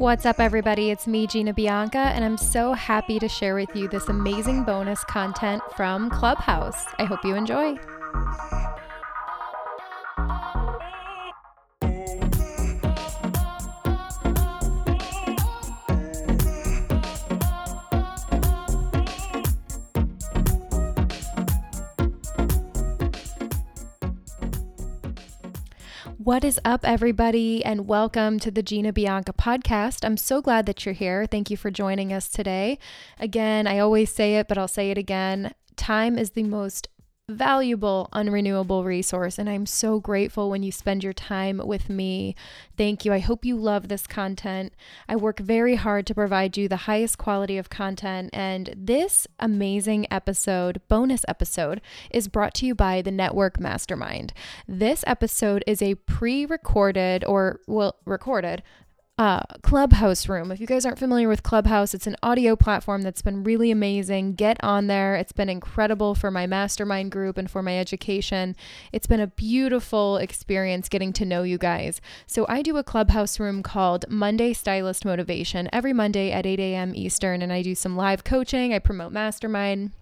What's up, everybody? It's me, Gina Bianca, and I'm so happy to share with you this amazing bonus content from Clubhouse. I hope you enjoy. What is up, everybody, and welcome to the Gina Bianca podcast. I'm so glad that you're here. Thank you for joining us today. Again, I always say it, but I'll say it again. Time is the most valuable, unrenewable resource. And I'm so grateful when you spend your time with me. Thank you. I hope you love this content. I work very hard to provide you the highest quality of content. And this amazing episode, bonus episode, is brought to you by the Network Mastermind. This episode is a pre recorded or, well, recorded uh, Clubhouse Room. If you guys aren't familiar with Clubhouse, it's an audio platform that's been really amazing. Get on there. It's been incredible for my mastermind group and for my education. It's been a beautiful experience getting to know you guys. So, I do a Clubhouse Room called Monday Stylist Motivation every Monday at 8 a.m. Eastern, and I do some live coaching. I promote mastermind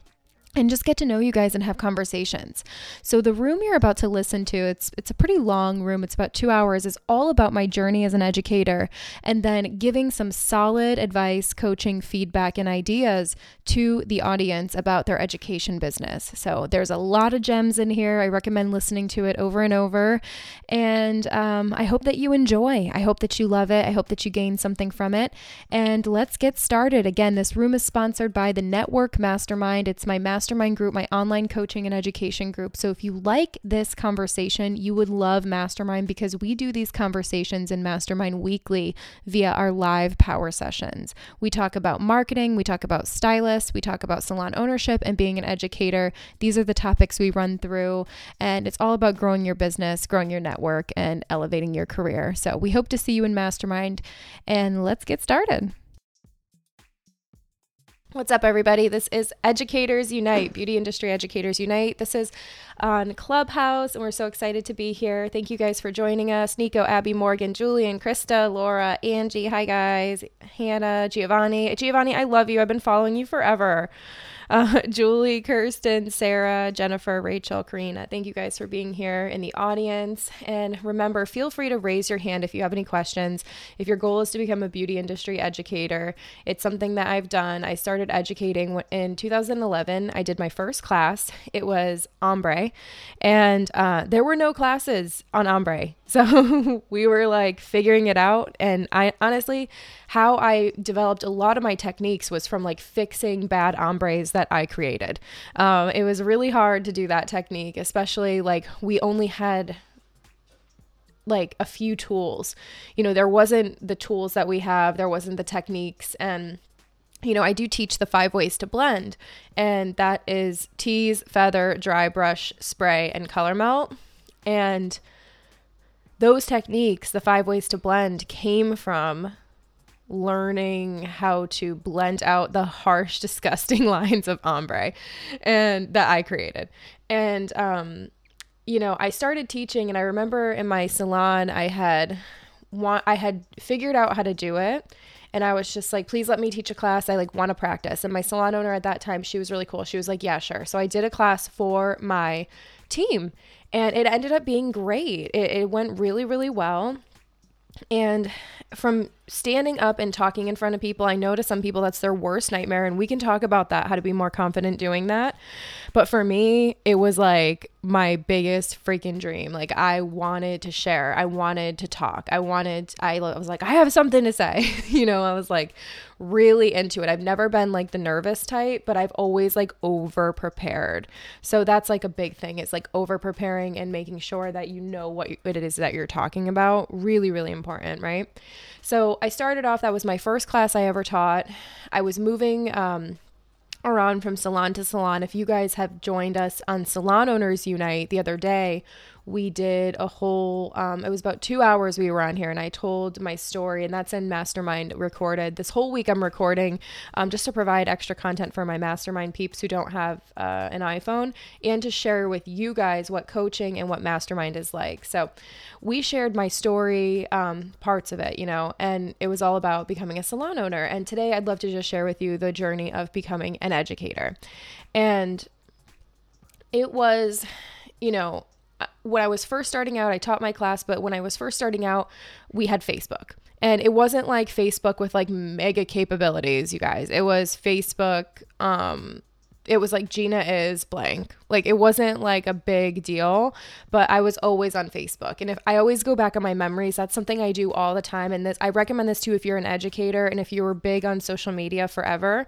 and just get to know you guys and have conversations. So the room you're about to listen to, it's it's a pretty long room. It's about 2 hours. is all about my journey as an educator and then giving some solid advice, coaching, feedback and ideas to the audience about their education business. So there's a lot of gems in here. I recommend listening to it over and over. And um, I hope that you enjoy. I hope that you love it. I hope that you gain something from it. And let's get started. Again, this room is sponsored by the Network Mastermind. It's my mastermind mastermind group, my online coaching and education group. So if you like this conversation, you would love Mastermind because we do these conversations in Mastermind weekly via our live power sessions. We talk about marketing, we talk about stylists, we talk about salon ownership and being an educator. These are the topics we run through, and it's all about growing your business, growing your network, and elevating your career. So we hope to see you in Mastermind, and let's get started. What's up, everybody? This is Educators Unite, Beauty Industry Educators Unite. This is on Clubhouse, and we're so excited to be here. Thank you guys for joining us. Nico, Abby, Morgan, Julian, Krista, Laura, Angie. Hi, guys. Hannah, Giovanni. Giovanni, I love you. I've been following you forever uh, Julie, Kirsten, Sarah, Jennifer, Rachel, Karina. Thank you guys for being here in the audience. And remember, feel free to raise your hand if you have any questions. If your goal is to become a beauty industry educator, it's something that I've done. I started educating in 2011. I did my first class. It was ombre, and uh, there were no classes on ombre. So we were like figuring it out. And I honestly, how I developed a lot of my techniques was from like fixing bad ombres that I created. Um, it was really hard to do that technique, especially like we only had like a few tools. You know, there wasn't the tools that we have, there wasn't the techniques. And you know, I do teach the five ways to blend, and that is tease, feather, dry brush, spray, and color melt. And those techniques, the five ways to blend, came from learning how to blend out the harsh, disgusting lines of ombre and that I created. And um, you know, I started teaching and I remember in my salon I had want I had figured out how to do it and I was just like, please let me teach a class. I like want to practice. And my salon owner at that time, she was really cool. She was like, yeah, sure. So I did a class for my team and it ended up being great. It, it went really, really well. And from standing up and talking in front of people, I know to some people that's their worst nightmare. And we can talk about that, how to be more confident doing that. But for me, it was like my biggest freaking dream. Like I wanted to share, I wanted to talk, I wanted, I was like, I have something to say. you know, I was like really into it. I've never been like the nervous type, but I've always like over prepared. So that's like a big thing. It's like over preparing and making sure that you know what it is that you're talking about. Really, really important, right? So I started off, that was my first class I ever taught. I was moving, um, around from salon to salon. If you guys have joined us on Salon Owners Unite the other day, we did a whole, um, it was about two hours we were on here, and I told my story, and that's in Mastermind recorded. This whole week I'm recording um, just to provide extra content for my Mastermind peeps who don't have uh, an iPhone and to share with you guys what coaching and what Mastermind is like. So we shared my story, um, parts of it, you know, and it was all about becoming a salon owner. And today I'd love to just share with you the journey of becoming an educator. And it was, you know, when I was first starting out, I taught my class, but when I was first starting out, we had Facebook. And it wasn't like Facebook with like mega capabilities, you guys. It was Facebook um it was like Gina is blank. Like it wasn't like a big deal, but I was always on Facebook. And if I always go back on my memories, that's something I do all the time. And this I recommend this too if you're an educator and if you were big on social media forever,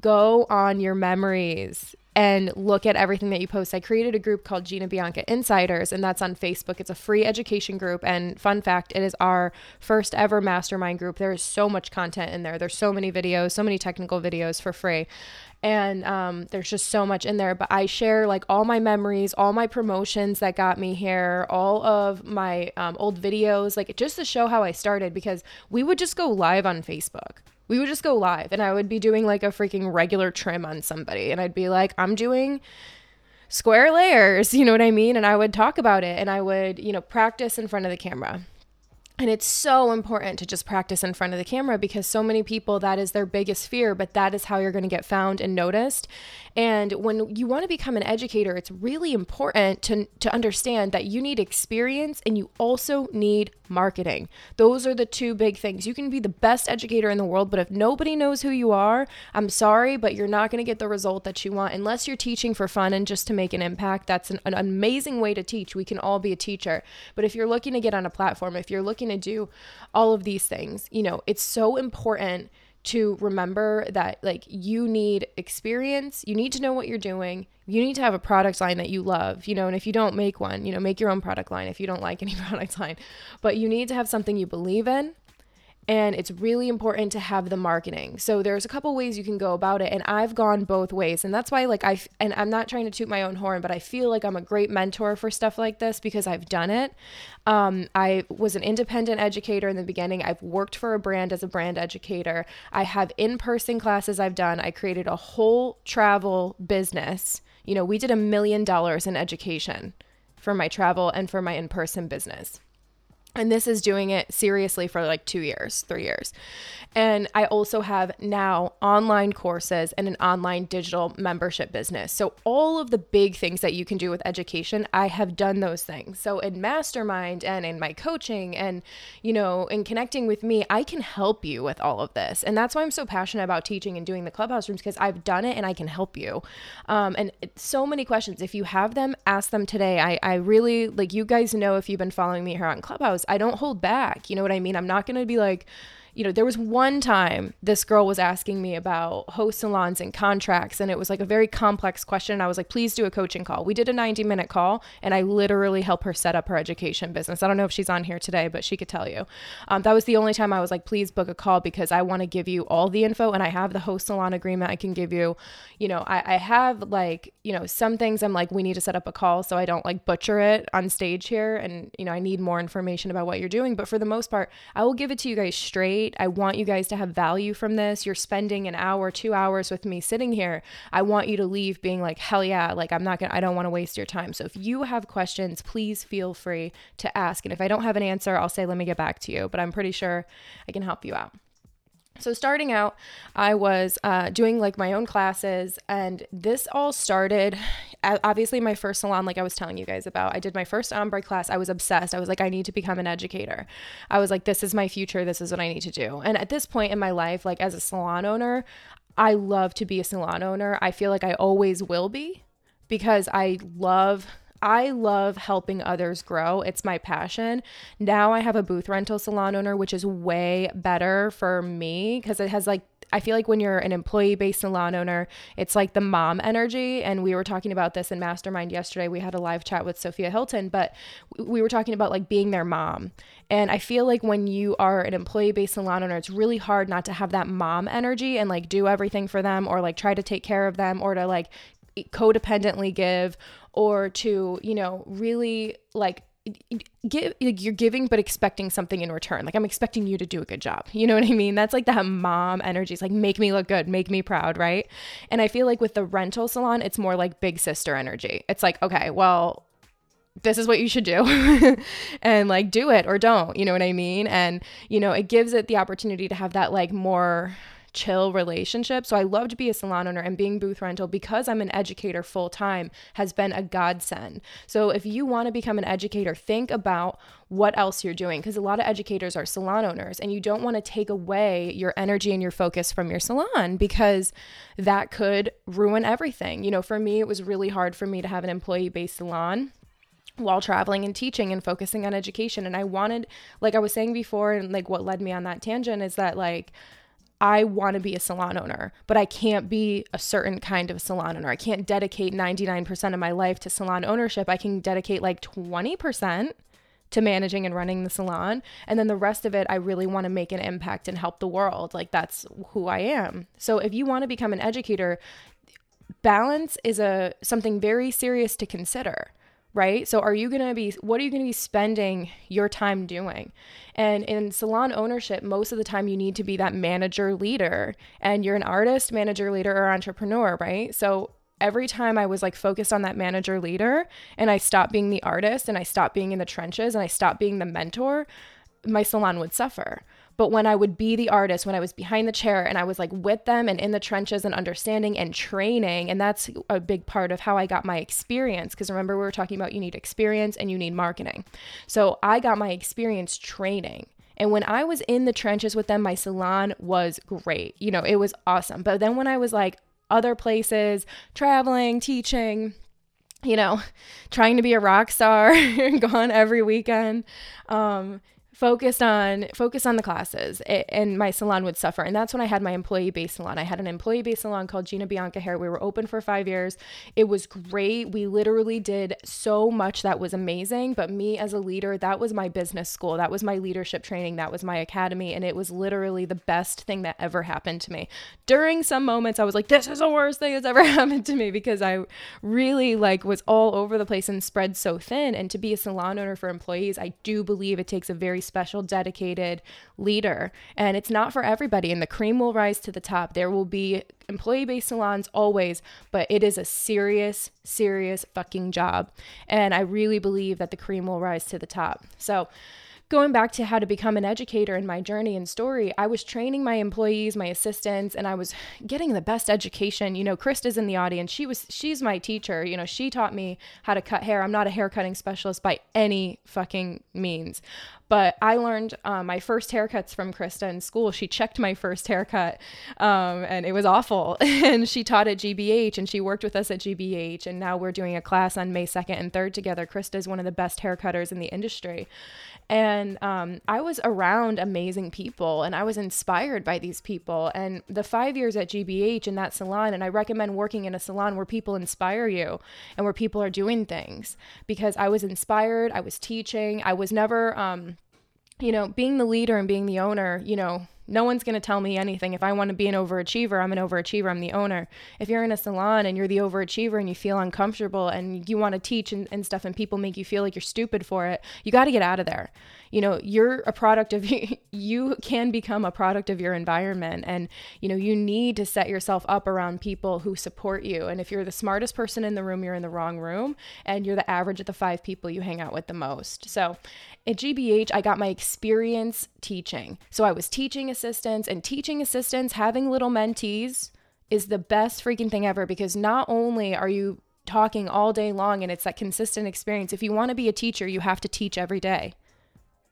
go on your memories and look at everything that you post. I created a group called Gina Bianca Insiders, and that's on Facebook. It's a free education group. And fun fact, it is our first ever mastermind group. There is so much content in there. There's so many videos, so many technical videos for free and um, there's just so much in there but i share like all my memories all my promotions that got me here all of my um, old videos like just to show how i started because we would just go live on facebook we would just go live and i would be doing like a freaking regular trim on somebody and i'd be like i'm doing square layers you know what i mean? And i would talk about it and i would you know practice in front of the camera and it's so important to just practice in front of the camera because so many people, that is their biggest fear, but that is how you're going to get found and noticed. And when you want to become an educator, it's really important to, to understand that you need experience and you also need marketing. Those are the two big things. You can be the best educator in the world, but if nobody knows who you are, I'm sorry, but you're not going to get the result that you want unless you're teaching for fun and just to make an impact. That's an, an amazing way to teach. We can all be a teacher. But if you're looking to get on a platform, if you're looking to do all of these things, you know, it's so important to remember that like you need experience, you need to know what you're doing, you need to have a product line that you love, you know, and if you don't make one, you know, make your own product line if you don't like any product line. But you need to have something you believe in and it's really important to have the marketing. So there's a couple ways you can go about it and I've gone both ways and that's why like I and I'm not trying to toot my own horn but I feel like I'm a great mentor for stuff like this because I've done it. Um, I was an independent educator in the beginning. I've worked for a brand as a brand educator. I have in-person classes I've done. I created a whole travel business. You know, we did a million dollars in education for my travel and for my in-person business and this is doing it seriously for like two years, three years. And I also have now online courses and an online digital membership business. So, all of the big things that you can do with education, I have done those things. So, in Mastermind and in my coaching and, you know, in connecting with me, I can help you with all of this. And that's why I'm so passionate about teaching and doing the clubhouse rooms because I've done it and I can help you. Um, and so many questions. If you have them, ask them today. I, I really, like, you guys know if you've been following me here on Clubhouse, I don't hold back. You know what I mean? I'm not going to be like, you know, there was one time this girl was asking me about host salons and contracts, and it was like a very complex question. And I was like, please do a coaching call. We did a 90 minute call, and I literally helped her set up her education business. I don't know if she's on here today, but she could tell you. Um, that was the only time I was like, please book a call because I want to give you all the info, and I have the host salon agreement I can give you. You know, I, I have like, you know, some things I'm like, we need to set up a call so I don't like butcher it on stage here. And, you know, I need more information about what you're doing. But for the most part, I will give it to you guys straight great. I want you guys to have value from this. You're spending an hour, two hours with me sitting here. I want you to leave being like, hell yeah, like I'm not gonna, I don't wanna waste your time. So if you have questions, please feel free to ask. And if I don't have an answer, I'll say, let me get back to you. But I'm pretty sure I can help you out. So, starting out, I was uh, doing like my own classes, and this all started obviously my first salon, like I was telling you guys about. I did my first ombre class. I was obsessed. I was like, I need to become an educator. I was like, this is my future. This is what I need to do. And at this point in my life, like as a salon owner, I love to be a salon owner. I feel like I always will be because I love I love helping others grow. It's my passion. Now I have a booth rental salon owner, which is way better for me because it has like I feel like when you're an employee based salon owner, it's like the mom energy. And we were talking about this in Mastermind yesterday. We had a live chat with Sophia Hilton, but we were talking about like being their mom. And I feel like when you are an employee based salon owner, it's really hard not to have that mom energy and like do everything for them or like try to take care of them or to like codependently give or to, you know, really like give like you're giving but expecting something in return. Like i'm expecting you to do a good job. You know what i mean? That's like that mom energy. It's like make me look good make me proud right? And i feel like with the rental salon it's more like big sister energy. It's like okay well this is what you should do and like do it or don't. You know what i mean? And you know it gives it the opportunity to have that like more chill relationship. So I love to be a salon owner and being booth rental because I'm an educator full time has been a godsend. So if you want to become an educator, think about what else you're doing because a lot of educators are salon owners and you don't want to take away your energy and your focus from your salon because that could ruin everything. You know, for me, it was really hard for me to have an employee based salon while traveling and teaching and focusing on education and I wanted like I was saying before and like what led me on that tangent is that like I want to be a salon owner, but I can't be a certain kind of salon owner. I can't dedicate 99% of my life to salon ownership. I can dedicate like 20% to managing and running the salon. And then the rest of it, I really want to make an impact and help the world. Like that's who I am. So if you want to become an educator, balance is a something very serious to consider right? So are you going to be what are you going to be spending your time doing? And in salon ownership, most of the time you need to be that manager leader and you're an artist, manager leader or entrepreneur, right? So every time I was like focused on that manager leader and I stopped being the artist and I stopped being in the trenches and I stopped being the mentor, my salon would suffer. But when I would be the artist, when I was behind the chair and I was like with them and in the trenches and understanding and training, and that's a big part of how I got my experience. Because remember, we were talking about you need experience and you need marketing. So I got my experience training. And when I was in the trenches with them, my salon was great. You know, it was awesome. But then when I was like other places, traveling, teaching, you know, trying to be a rock star, gone every weekend, um, focused on focus on the classes and my salon would suffer. And that's when i had my employee based salon. I had an employee based salon called gina bianca hair we were open for five years. It was great. We literally did so much that was amazing. But me as a leader that was my business school. That was my leadership training. That was my academy. And it was literally the best thing that ever happened to me. During some moments i was like this is the worst thing that's ever happened to me because i really like was all over the place and spread so thin. And to be a salon owner for employees i do believe it takes a very special, dedicated leader. And it's not for everybody. And the cream will rise to the top. There will be employee based salons always, but it is a serious, serious fucking job. And I really believe that the cream will rise to the top. So, going back to how to become an educator in my journey and story, I was training my employees, my assistants, and I was getting the best education. You know, Krista's in the audience. She was she's my teacher. You know, she taught me how to cut hair. I'm not a hair cutting specialist by any fucking means. But I learned uh, my first haircuts from Krista in school. She checked my first haircut, um, and it was awful. and she taught at GBH, and she worked with us at GBH. And now we're doing a class on May 2nd and 3rd together. Krista is one of the best haircutters in the industry. And um, I was around amazing people and I was inspired by these people. And the five years at GBH in that salon, and I recommend working in a salon where people inspire you and where people are doing things because I was inspired, I was teaching, I was never, um, you know, being the leader and being the owner, you know, no one's going to tell me anything. If I want to be an overachiever, I'm an overachiever. I'm the owner. If you're in a salon and you're the overachiever and you feel uncomfortable and you want to teach and, and stuff and people make you feel like you're stupid for it, you got to get out of there you know you're a product of you can become a product of your environment and you know you need to set yourself up around people who support you and if you're the smartest person in the room you're in the wrong room and you're the average of the five people you hang out with the most so at GBH I got my experience teaching so I was teaching assistants and teaching assistants having little mentees is the best freaking thing ever because not only are you talking all day long and it's that consistent experience. If you want to be a teacher, you have to teach every day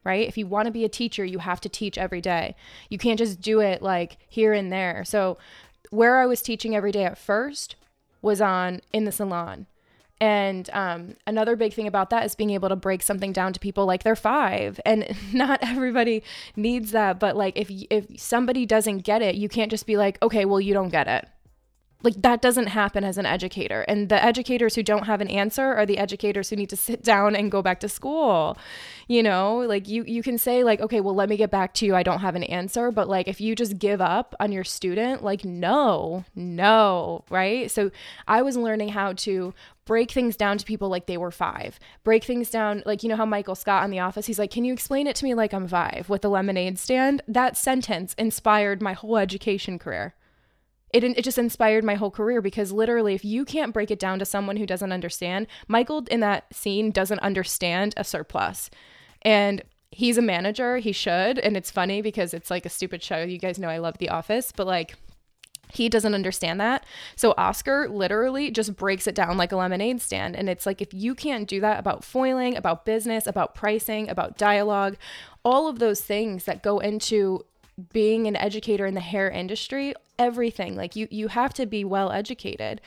right? If you want to be a teacher, you have to teach every day. You can't just do it like here and there. So, where I was teaching every day at first was on in the salon. And um, another big thing about that is being able to break something down to people like they're five, and not everybody needs that. But like if if somebody doesn't get it, you can't just be like, okay, well you don't get it. Like that doesn't happen as an educator. And the educators who don't have an answer are the educators who need to sit down and go back to school. You know like you you can say like okay well let me get back to you. I don't have an answer. But like if you just give up on your student like no no right? So i was learning how to break things down to people like they were five. Break things down like you know how michael scott on the office he's like can you explain it to me like i'm five with the lemonade stand? That sentence inspired my whole education career. It, it just inspired my whole career because literally if you can't break it down to someone who doesn't understand michael in that scene doesn't understand a surplus. And he's a manager he should and it's funny because it's like a stupid show you guys know i love the office but like he doesn't understand that. So Oscar literally just breaks it down like a lemonade stand. And it's like, if you can't do that about foiling, about business, about pricing, about dialogue, all of those things that go into being an educator in the hair industry everything like you you have to be well educated.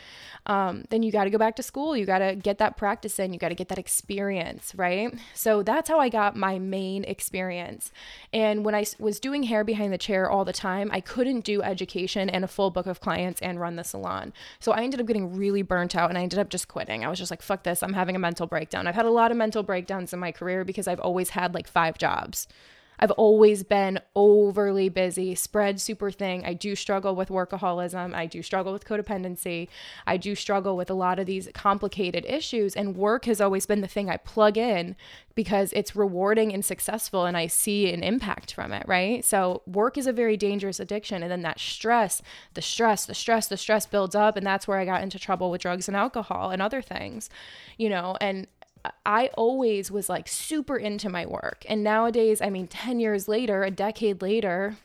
Um, then you got to go back to school you got to get that practice in you got to get that experience right? So that's how i got my main experience. And when i was doing hair behind the chair all the time i couldn't do education and a full book of clients and run the salon. So i ended up getting really burnt out and i ended up just quitting. I was just like fuck this i'm having a mental breakdown. I've had a lot of mental breakdowns in my career because i've always had like five jobs I've always been overly busy, spread super thing. I do struggle with workaholism. I do struggle with codependency. I do struggle with a lot of these complicated issues. And work has always been the thing I plug in because it's rewarding and successful and I see an impact from it, right? So, work is a very dangerous addiction. And then that stress, the stress, the stress, the stress builds up. And that's where I got into trouble with drugs and alcohol and other things, you know. And I always was like super into my work. And nowadays, I mean, 10 years later, a decade later,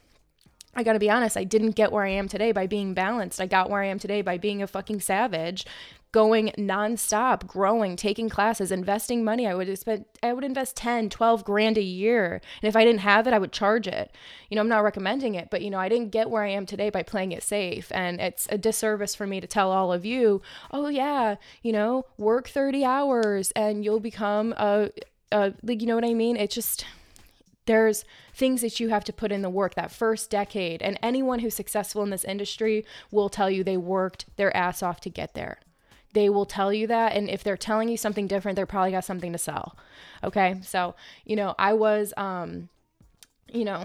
I gotta be honest, I didn't get where I am today by being balanced. I got where I am today by being a fucking savage, going nonstop, growing, taking classes, investing money. I would spend I would invest 10, 12 grand a year. And if I didn't have it, I would charge it. You know, I'm not recommending it, but you know, I didn't get where I am today by playing it safe. And it's a disservice for me to tell all of you, "Oh yeah, you know, work 30 hours and you'll become a a like you know what I mean? It's just there's things that you have to put in the work that first decade and anyone who's successful in this industry will tell you they worked their ass off to get there they will tell you that. And if they're telling you something different, they're probably got something to sell. Okay. So, you know, I was, um, you know,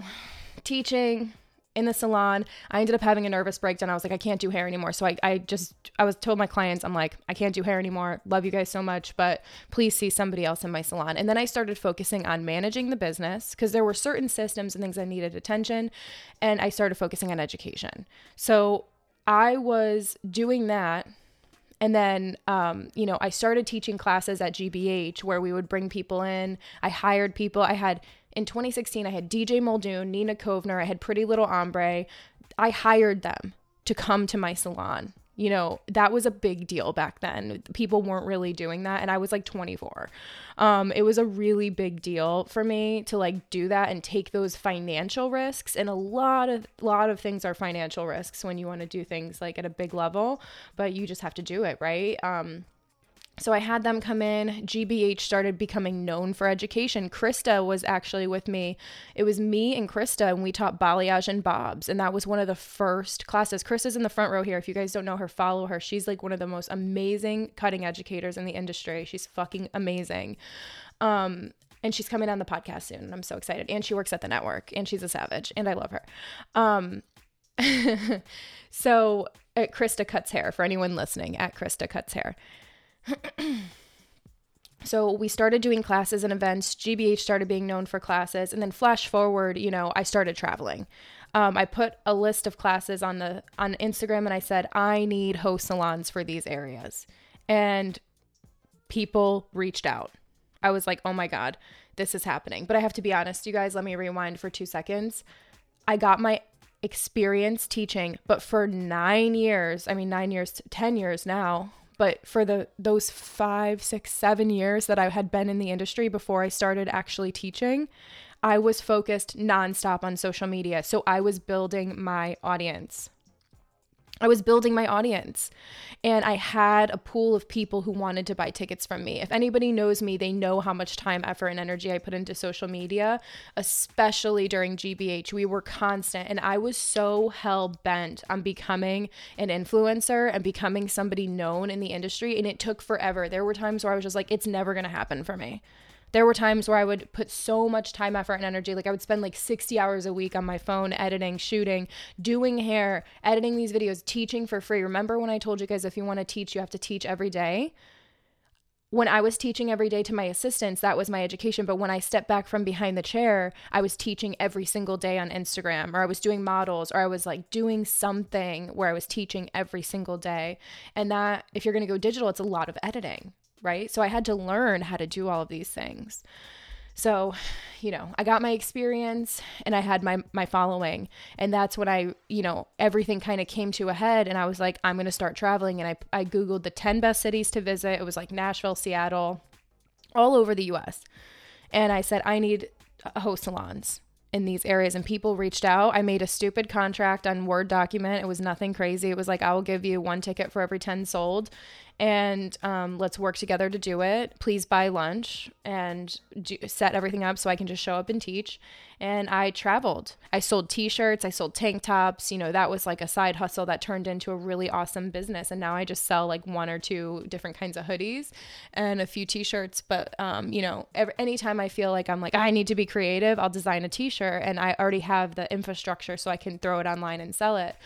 teaching in the salon. I ended up having a nervous breakdown. I was like, I can't do hair anymore. So I, I just, I was told my clients, I'm like, I can't do hair anymore. Love you guys so much, but please see somebody else in my salon. And then I started focusing on managing the business because there were certain systems and things that needed attention. And I started focusing on education. So I was doing that and then, um, you know, I started teaching classes at GBH where we would bring people in. I hired people. I had, in 2016, I had DJ Muldoon, Nina Kovner, I had Pretty Little Ombre. I hired them to come to my salon you know, that was a big deal back then. People weren't really doing that. And I was like 24. Um, it was a really big deal for me to like do that and take those financial risks. And a lot of, lot of things are financial risks when you want to do things like at a big level, but you just have to do it, right? Um, so I had them come in. GBH started becoming known for education. Krista was actually with me. It was me and Krista, and we taught balayage and bobs. And that was one of the first classes. Krista's in the front row here. If you guys don't know her, follow her. She's like one of the most amazing cutting educators in the industry. She's fucking amazing. Um, and she's coming on the podcast soon. I'm so excited. And she works at the network, and she's a savage, and I love her. Um, so at Krista Cuts Hair, for anyone listening, at Krista Cuts Hair. so we started doing classes and events. GBH started being known for classes, and then flash forward, you know, I started traveling. Um, I put a list of classes on the on Instagram, and I said I need host salons for these areas, and people reached out. I was like, oh my god, this is happening. But I have to be honest, you guys. Let me rewind for two seconds. I got my experience teaching, but for nine years, I mean, nine years, 10 years now, but for the those five six seven years that i had been in the industry before i started actually teaching i was focused nonstop on social media. So i was building my audience I was building my audience and I had a pool of people who wanted to buy tickets from me. If anybody knows me, they know how much time, effort, and energy I put into social media, especially during GBH. We were constant and I was so hell bent on becoming an influencer and becoming somebody known in the industry. And it took forever. There were times where I was just like, it's never going to happen for me there were times where I would put so much time, effort, and energy. Like I would spend like 60 hours a week on my phone, editing, shooting, doing hair, editing these videos, teaching for free. Remember when I told you guys if you want to teach, you have to teach every day? When I was teaching every day to my assistants, that was my education. But when I stepped back from behind the chair, I was teaching every single day on Instagram, or I was doing models, or I was like doing something where I was teaching every single day. And that, if you're going to go digital, it's a lot of editing right? So I had to learn how to do all of these things. So, you know, I got my experience and I had my my following and that's when I, you know, everything kind of came to a head and I was like I'm going to start traveling and I I googled the 10 best cities to visit. It was like Nashville, Seattle, all over the US. And I said I need a host salons in these areas and people reached out. I made a stupid contract on Word document. It was nothing crazy. It was like I will give you one ticket for every 10 sold and um, let's work together to do it. Please buy lunch and do, set everything up so I can just show up and teach. And I traveled. I sold t shirts, I sold tank tops. You know, that was like a side hustle that turned into a really awesome business. And now I just sell like one or two different kinds of hoodies and a few t shirts. But, um, you know, every, anytime I feel like I'm like, I need to be creative, I'll design a t shirt and I already have the infrastructure so I can throw it online and sell it.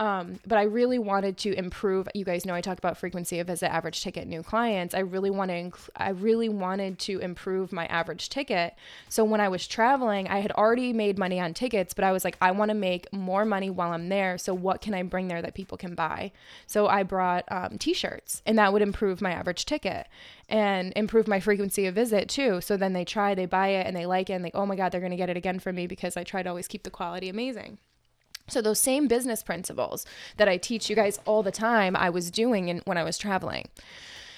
Um, but I really wanted to improve. You guys know I talk about frequency of visit, average ticket, new clients. I really want to. Inc- I really wanted to improve my average ticket. So when I was traveling, I had already made money on tickets, but I was like, I want to make more money while I'm there. So what can I bring there that people can buy? So I brought um, T-shirts, and that would improve my average ticket and improve my frequency of visit too. So then they try, they buy it, and they like it, and they, oh my god, they're gonna get it again from me because I try to always keep the quality amazing. So those same business principles that I teach you guys all the time, I was doing in, when I was traveling.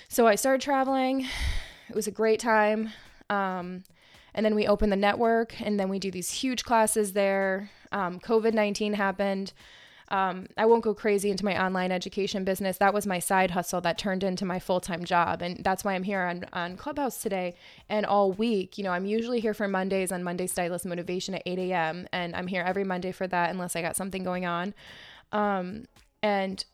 So I started traveling. It was a great time. Um, and then we opened the network, and then we do these huge classes there. Um, COVID 19 happened. Um, I won't go crazy into my online education business. That was my side hustle that turned into my full time job. And that's why I'm here on, on Clubhouse today and all week. You know, I'm usually here for Mondays on Monday Stylist Motivation at 8 a.m. And I'm here every Monday for that unless I got something going on. Um, and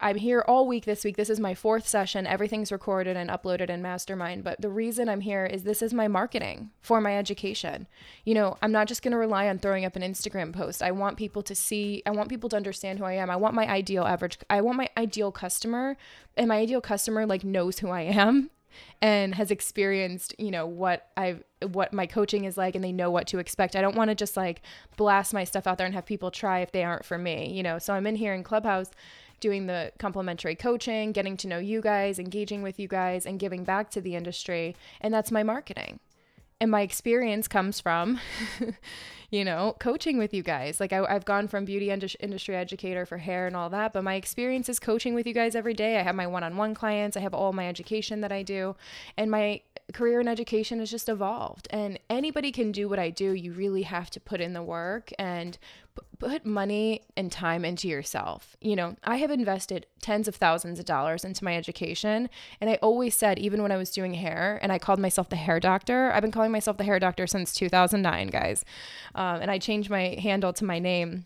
I'm here all week this week. This is my fourth session. Everything's recorded and uploaded in Mastermind. But the reason I'm here is this is my marketing for my education. You know, I'm not just going to rely on throwing up an Instagram post. I want people to see, I want people to understand who I am. I want my ideal average, I want my ideal customer, and my ideal customer like knows who I am and has experienced, you know, what I've what my coaching is like and they know what to expect. I don't want to just like blast my stuff out there and have people try if they aren't for me, you know. So I'm in here in Clubhouse doing the complimentary coaching, getting to know you guys, engaging with you guys, and giving back to the industry. And that's my marketing. And my experience comes from, you know, coaching with you guys. Like I, have gone from beauty industry educator for hair and all that, but my experience is coaching with you guys every day. I have my one on one clients, I have all my education that I do. And my career in education has just evolved and anybody can do what I do. You really have to put in the work and put money and time into yourself. You know, I have invested tens of thousands of dollars into my education. And I always said, even when I was doing hair and I called myself the hair doctor, I've been calling myself the hair doctor since 2009, guys. Um, and I changed my handle to my name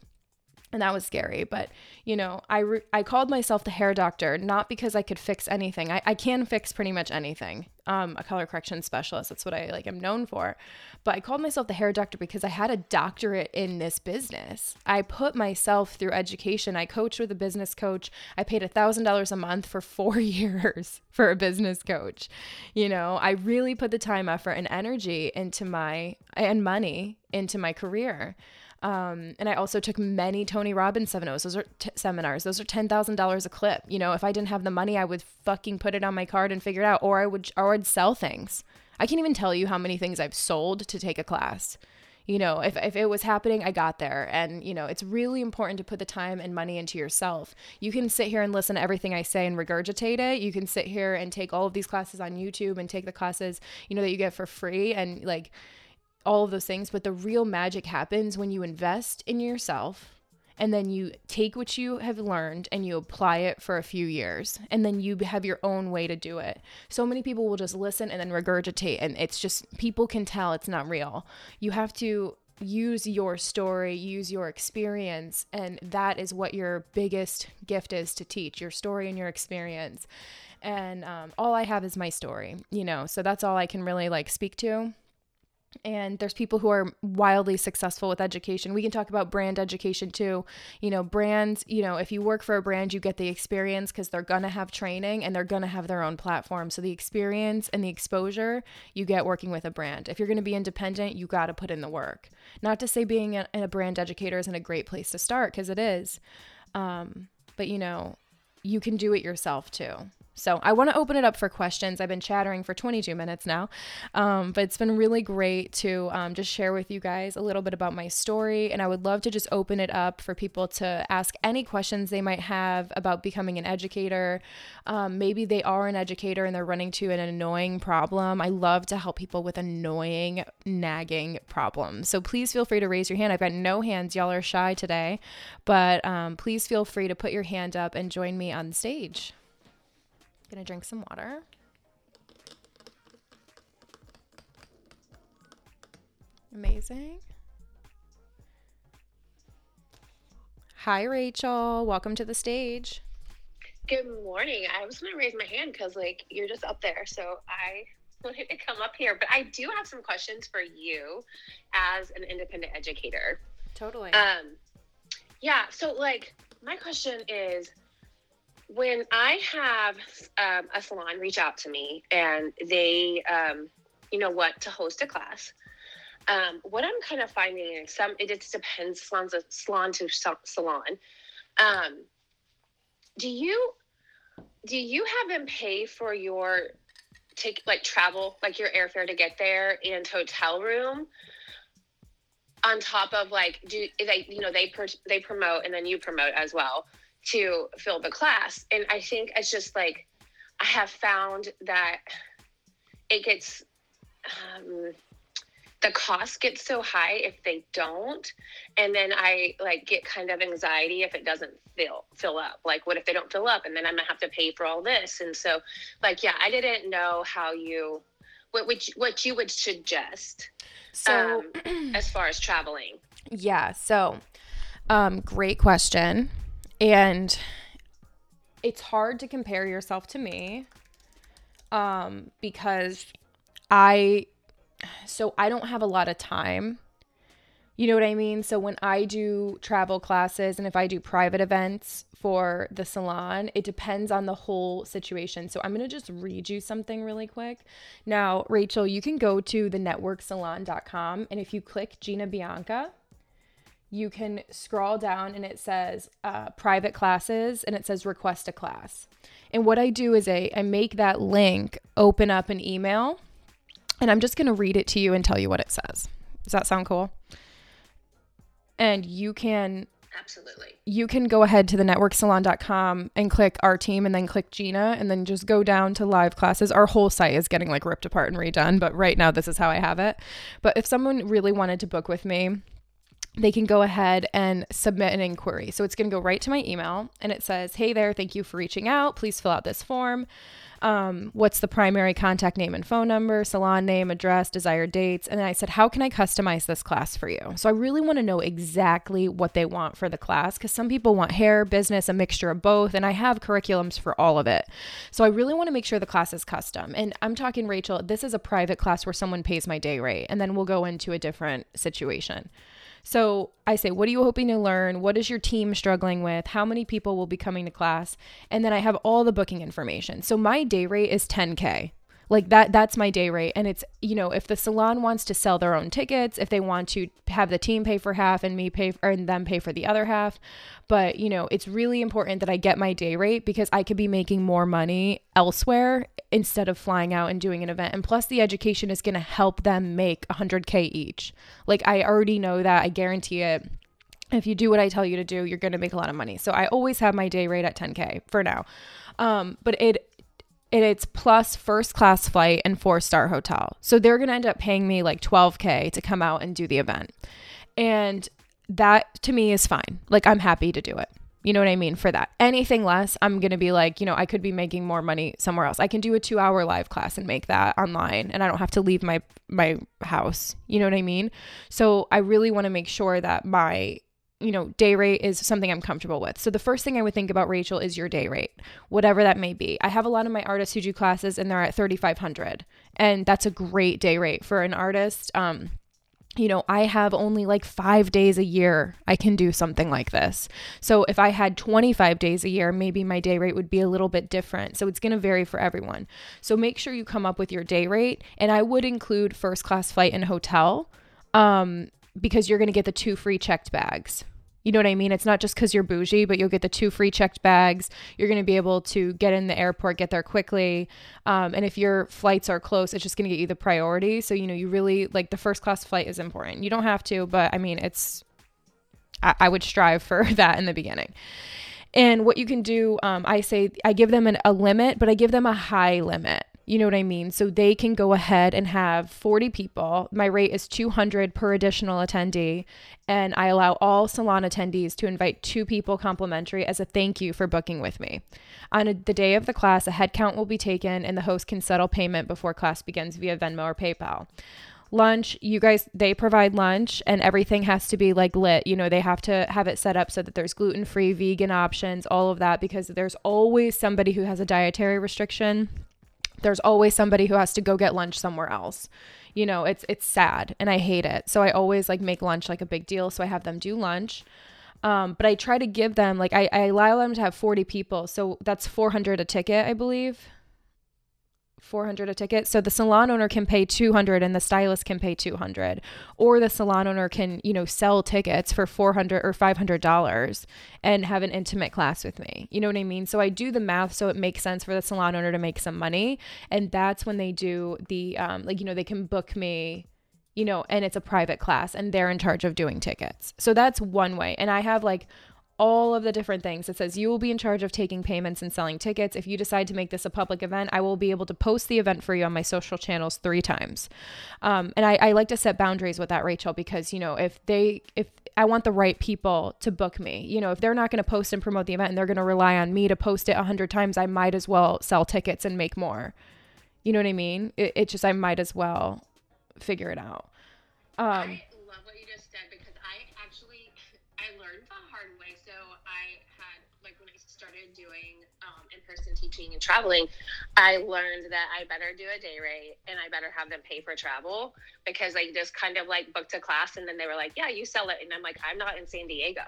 and that was scary but you know i re- i called myself the hair doctor not because i could fix anything i, I can fix pretty much anything um, a color correction specialist. That's what i like am known for. But i called myself the hair doctor because i had a doctorate in this business. I put myself through education. I coached with a business coach. I paid a thousand dollars a month for four years for a business coach. You know i really put the time effort and energy into my and money into my career um, and I also took many Tony Robbins seminars. Those are t- seminars. Those are ten thousand dollars a clip. You know, if I didn't have the money, I would fucking put it on my card and figure it out, or I would, or I'd sell things. I can't even tell you how many things I've sold to take a class. You know, if, if it was happening, I got there. And, you know, it's really important to put the time and money into yourself. You can sit here and listen to everything I say and regurgitate it. You can sit here and take all of these classes on YouTube and take the classes, you know, that you get for free and like all of those things, but the real magic happens when you invest in yourself and then you take what you have learned and you apply it for a few years and then you have your own way to do it. So many people will just listen and then regurgitate and it's just people can tell it's not real. You have to use your story use your experience and that is what your biggest gift is to teach your story and your experience. And um, all i have is my story you know so that's all i can really like speak to and there's people who are wildly successful with education. We can talk about brand education too. You know, brands, you know, if you work for a brand, you get the experience because they're going to have training and they're going to have their own platform. So the experience and the exposure you get working with a brand. If you're going to be independent, you got to put in the work. Not to say being a, a brand educator isn't a great place to start because it is. Um, but, you know, you can do it yourself too. So I want to open it up for questions. I've been chattering for 22 minutes now, um, but it's been really great to um, just share with you guys a little bit about my story. And I would love to just open it up for people to ask any questions they might have about becoming an educator. Um, maybe they are an educator and they're running to an annoying problem. I love to help people with annoying, nagging problems. So please feel free to raise your hand. I've got no hands. Y'all are shy today, but um, please feel free to put your hand up and join me on stage. Gonna drink some water. Amazing. Hi, Rachel. Welcome to the stage. Good morning. I was going to raise my hand because, like, you're just up there. So I wanted to come up here. But I do have some questions for you as an independent educator. Totally. Um, yeah. So, like, my question is when I have um, a salon reach out to me and they, um, you know, want to host a class, um, what I'm kind of finding is some it just depends salon to salon. Um, do you do you have them pay for your take like travel, like your airfare to get there and hotel room? On top of like, do they you know they they promote and then you promote as well to fill the class. And I think it's just like I have found that it gets um, the cost gets so high if they don't. And then i like get kind of anxiety if it doesn't fill fill up. Like what if they don't fill up? And then i'm gonna have to pay for all this. And so like yeah i didn't know how you what which what you would suggest so um, as far as traveling. Yeah so um great question and it's hard to compare yourself to me um, because I, so I don't have a lot of time. You know what I mean? So when I do travel classes and if I do private events for the salon, it depends on the whole situation. So I'm going to just read you something really quick. Now, Rachel, you can go to the networksalon.com and if you click Gina Bianca, you can scroll down and it says uh, private classes and it says request a class. And what I do is I, I make that link open up an email and I'm just going to read it to you and tell you what it says. Does that sound cool? And you can absolutely you can go ahead to the networksalon.com and click our team and then click Gina and then just go down to live classes. Our whole site is getting like ripped apart and redone, but right now this is how I have it. But if someone really wanted to book with me, they can go ahead and submit an inquiry. So it's going to go right to my email and it says, Hey there, thank you for reaching out. Please fill out this form. Um, what's the primary contact name and phone number, salon name, address, desired dates? And then I said, How can I customize this class for you? So I really want to know exactly what they want for the class because some people want hair, business, a mixture of both. And I have curriculums for all of it. So I really want to make sure the class is custom. And I'm talking, Rachel, this is a private class where someone pays my day rate. And then we'll go into a different situation. So I say, what are you hoping to learn? What is your team struggling with? How many people will be coming to class? And then I have all the booking information. So my day rate is 10K like that that's my day rate. And it's you know if the salon wants to sell their own tickets if they want to have the team pay for half and me pay or and them pay for the other half. But you know it's really important that i get my day rate because i could be making more money elsewhere instead of flying out and doing an event. And plus the education is going to help them make 100k each. Like i already know that. I guarantee it. If you do what I tell you to do, you're going to make a lot of money. So I always have my day rate at 10K for now. Um, but it and it's plus first class flight and four star hotel. So they're going to end up paying me like 12K to come out and do the event. And that to me is fine. Like I'm happy to do it. You know what I mean? For that. Anything less, I'm going to be like, you know, I could be making more money somewhere else. I can do a 2-hour live class and make that online and I don't have to leave my my house. You know what I mean? So I really want to make sure that my you know, day rate is something I'm comfortable with. So the first thing I would think about Rachel is your day rate, whatever that may be. I have a lot of my artists who do classes and they're at 3500 and that's a great day rate for an artist. Um you know, I have only like five days a year I can do something like this. So if I had 25 days a year, maybe my day rate would be a little bit different. So it's going to vary for everyone. So make sure you come up with your day rate. And I would include first class flight and hotel um, because you're going to get the two free checked bags. You know what I mean? It's not just because you're bougie, but you'll get the two free checked bags. You're going to be able to get in the airport, get there quickly. Um, and if your flights are close, it's just going to get you the priority. So, you know, you really like the first class flight is important. You don't have to, but I mean, it's, I, I would strive for that in the beginning. And what you can do, um, I say, I give them an, a limit, but I give them a high limit. You know what I mean? So they can go ahead and have 40 people. My rate is 200 per additional attendee. And I allow all salon attendees to invite two people complimentary as a thank you for booking with me. On a, the day of the class, a headcount will be taken and the host can settle payment before class begins via Venmo or PayPal lunch you guys they provide lunch and everything has to be like lit you know they have to have it set up so that there's gluten-free vegan options all of that because there's always somebody who has a dietary restriction there's always somebody who has to go get lunch somewhere else. You know it's it's sad and i hate it. So i always like make lunch like a big deal so i have them do lunch. Um, but i try to give them like I, I allow them to have 40 people so that's 400 a ticket i believe 400 a ticket. So the salon owner can pay 200 and the stylist can pay 200 or the salon owner can, you know, sell tickets for 400 or $500 and have an intimate class with me. You know what I mean? So I do the math so it makes sense for the salon owner to make some money and that's when they do the um like you know they can book me you know, and it's a private class and they're in charge of doing tickets. So that's one way. And I have like all of the different things. It says you will be in charge of taking payments and selling tickets. If you decide to make this a public event, I will be able to post the event for you on my social channels three times. Um, and I, I like to set boundaries with that, Rachel, because you know if they if I want the right people to book me. You know, if they're not going to post and promote the event and they're going to rely on me to post it a hundred times, I might as well sell tickets and make more. You know what I mean? It, it just I might as well figure it out. Um, teaching and traveling, I learned that I better do a day rate and I better have them pay for travel because they just kind of like booked a class and then they were like, yeah, you sell it. And I'm like, I'm not in San Diego.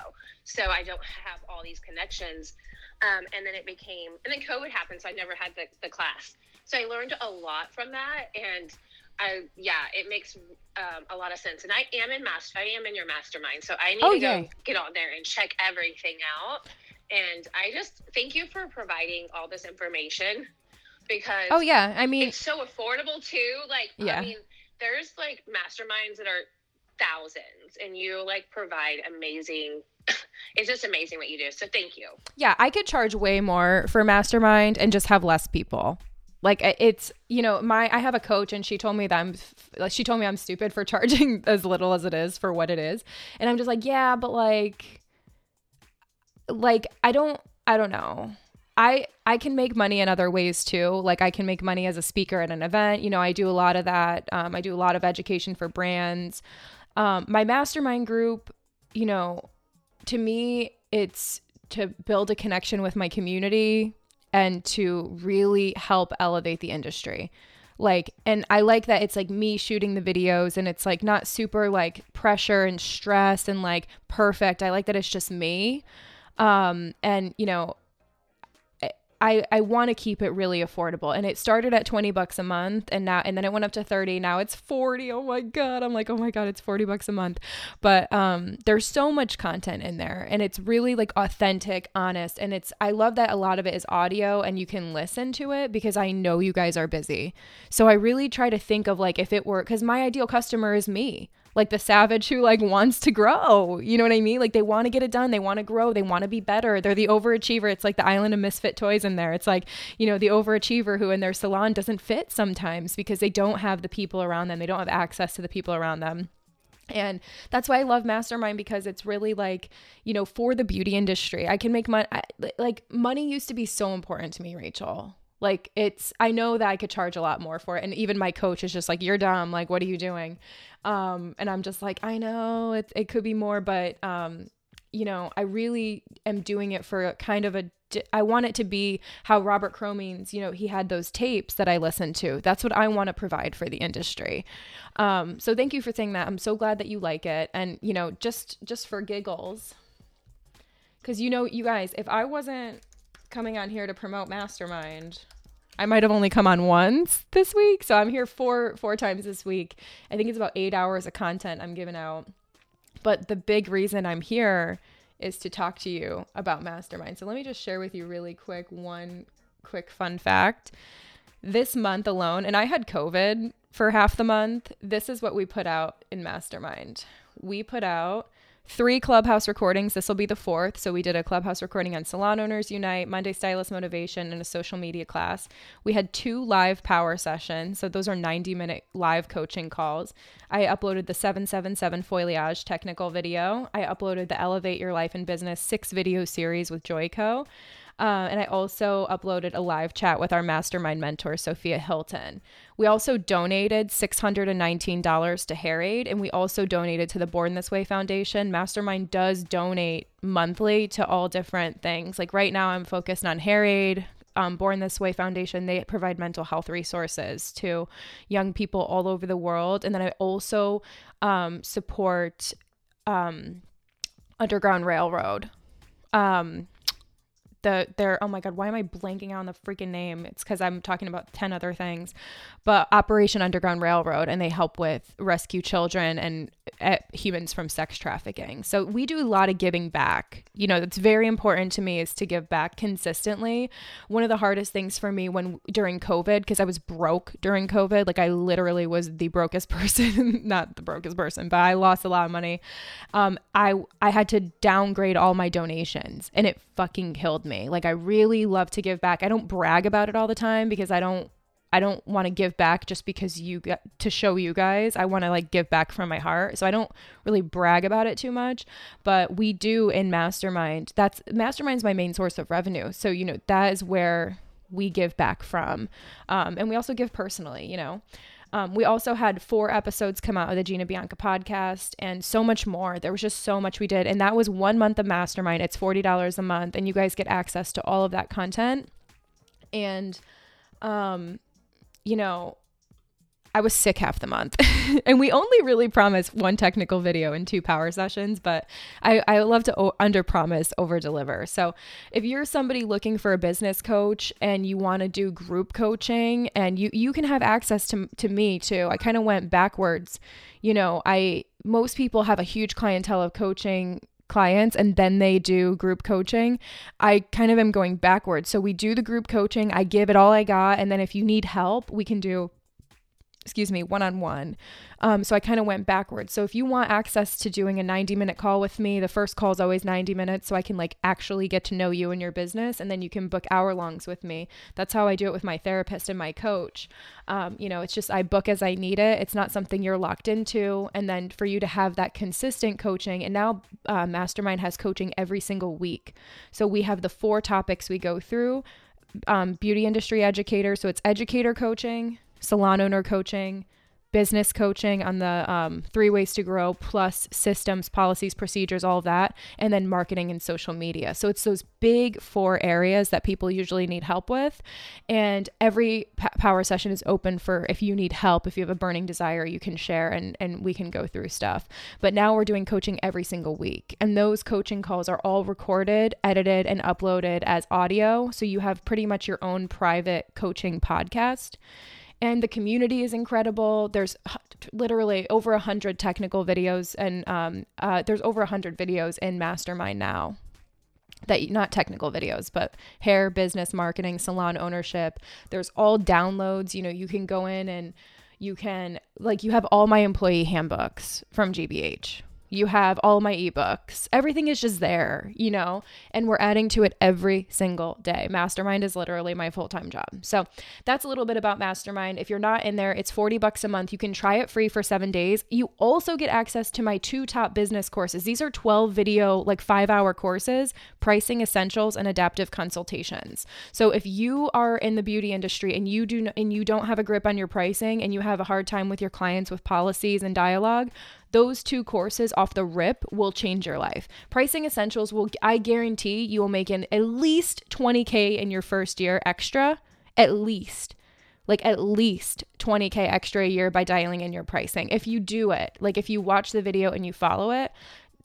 So I don't have all these connections. Um, and then it became, and then COVID happened. So I never had the, the class. So I learned a lot from that. And I, yeah, it makes um, a lot of sense. And I am in master, I am in your mastermind. So I need oh, to go get on there and check everything out and I just thank you for providing all this information because Oh yeah, I mean it's so affordable too. Like yeah. I mean, there's like masterminds that are thousands and you like provide amazing it's just amazing what you do. So thank you. Yeah, I could charge way more for mastermind and just have less people. Like it's, you know, my I have a coach and she told me that I'm like she told me I'm stupid for charging as little as it is for what it is. And I'm just like, yeah, but like like I don't I don't know. I I can make money in other ways too. Like I can make money as a speaker at an event. You know, I do a lot of that. Um, I do a lot of education for brands. Um, my mastermind group, you know, to me, it's to build a connection with my community and to really help elevate the industry. Like, and I like that it's like me shooting the videos and it's like not super like pressure and stress and like perfect. I like that it's just me. Um, and you know, I, I want to keep it really affordable. And it started at 20 bucks a month and now and then it went up to 30. Now it's 40. Oh my god. I'm like, "Oh my god, it's 40 bucks a month." But um there's so much content in there and it's really like authentic, honest, and it's I love that a lot of it is audio and you can listen to it because I know you guys are busy. So I really try to think of like if it were cuz my ideal customer is me like the savage who like wants to grow. You know what I mean? Like they want to get it done. They want to grow. They want to be better. They're the overachiever. It's like the island of misfit toys in there. It's like, you know, the overachiever who in their salon doesn't fit sometimes because they don't have the people around them. They don't have access to the people around them. And that's why I love Mastermind because it's really like, you know, for the beauty industry. I can make money. Like, money used to be so important to me, Rachel. Like, it's, I know that I could charge a lot more for it. And even my coach is just like, you're dumb. Like, what are you doing? Um, and I'm just like, I know it, it could be more, but, um, you know, I really am doing it for kind of a I want it to be how Robert Cromeans, you know, he had those tapes that I listened to. That's what I want to provide for the industry. Um, so thank you for saying that. I'm so glad that you like it. And, you know, just just for giggles. Cause you know, you guys, if I wasn't coming on here to promote Mastermind, I might have only come on once this week. So I'm here four four times this week. I think it's about eight hours of content I'm giving out. But the big reason I'm here is to talk to you about Mastermind. So let me just share with you really quick one quick fun fact. This month alone, and I had COVID for half the month, this is what we put out in Mastermind. We put out three clubhouse recordings. This will be the fourth. So we did a clubhouse recording on Salon Owners Unite, Monday Stylist Motivation, and a social media class. We had two live power sessions. So those are 90 minute live coaching calls. I uploaded the 777 foliage technical video. I uploaded the Elevate Your Life and Business six video series with Joico. Uh, and I also uploaded a live chat with our mastermind mentor, Sophia Hilton. We also donated $619 to Hair Aid, and we also donated to the Born This Way Foundation. Mastermind does donate monthly to all different things. Like right now, I'm focused on Hair Aid, um, Born This Way Foundation, they provide mental health resources to young people all over the world. And then I also um, support um, Underground Railroad. Um, the their oh my god why am i blanking out on the freaking name? It's because i'm talking about 10 other things. But operation underground railroad and they help with rescue children and uh, humans from sex trafficking. So we do a lot of giving back. You know that's very important to me is to give back consistently. One of the hardest things for me when during covid because i was broke during covid like i literally was the brokest person not the brokest person but i lost a lot of money. Um i i had to downgrade all my donations and it fucking killed me me. Like I really love to give back. I don't brag about it all the time because I don't I don't want to give back just because you get to show you guys. I want to like give back from my heart. So I don't really brag about it too much, but we do in Mastermind. That's Mastermind's my main source of revenue. So, you know, that is where we give back from. Um, and we also give personally, you know. Um, we also had four episodes come out of the Gina Bianca podcast and so much more. There was just so much we did. And that was one month of Mastermind. It's $40 a month, and you guys get access to all of that content. And, um, you know, I was sick half the month. and we only really promised one technical video and two power sessions, but I, I love to o- under promise, over deliver. So if you're somebody looking for a business coach and you want to do group coaching and you, you can have access to, to me too. I kind of went backwards. You know, I, most people have a huge clientele of coaching clients and then they do group coaching. I kind of am going backwards. So we do the group coaching, I give it all I got. And then if you need help, we can do excuse me, one on one. So I kind of went backwards. So if you want access to doing a 90 minute call with me, the first call is always 90 minutes so I can like actually get to know you and your business. And then you can book hour longs with me. That's how I do it with my therapist and my coach. Um, you know, it's just I book as I need it. It's not something you're locked into. And then for you to have that consistent coaching, and now uh, Mastermind has coaching every single week. So we have the four topics we go through. Um, beauty industry educator. So it's educator coaching, salon owner coaching, business coaching on the um, three ways to grow, plus systems, policies, procedures, all of that, and then marketing and social media. So it's those big four areas that people usually need help with. And every p- power session is open for if you need help, if you have a burning desire, you can share and, and we can go through stuff. But now we're doing coaching every single week. And those coaching calls are all recorded, edited, and uploaded as audio. So you have pretty much your own private coaching podcast and the community is incredible. There's literally over a hundred technical videos, and um, uh, there's over a hundred videos in Mastermind now. That not technical videos, but hair, business, marketing, salon ownership. There's all downloads. You know, you can go in and you can like you have all my employee handbooks from GBH You have all my ebooks. Everything is just there, you know, and we're adding to it every single day. Mastermind is literally my full time job. So that's a little bit about Mastermind. If you're not in there, it's 40 bucks a month. You can try it free for seven days. You also get access to my two top business courses. These are 12 video, like five hour courses pricing essentials and adaptive consultations. So if you are in the beauty industry and you do and you don't have a grip on your pricing and you have a hard time with your clients with policies and dialogue, those two courses off the rip will change your life. Pricing Essentials will I guarantee you will make an at least 20k in your first year extra, at least. Like at least 20k extra a year by dialing in your pricing. If you do it, like if you watch the video and you follow it,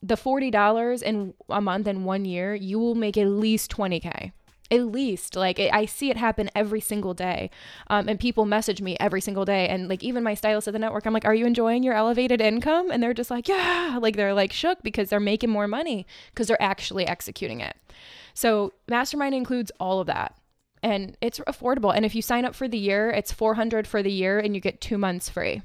the $40 in a month in one year, you will make at least 20k at least like i see it happen every single day. Um, and people message me every single day. And like even my stylist at the network i'm like are you enjoying your elevated income? And they're just like yeah. Like they're like shook because they're making more money because they're actually executing it. So mastermind includes all of that. And it's affordable. And if you sign up for the year it's 400 for the year and you get two months free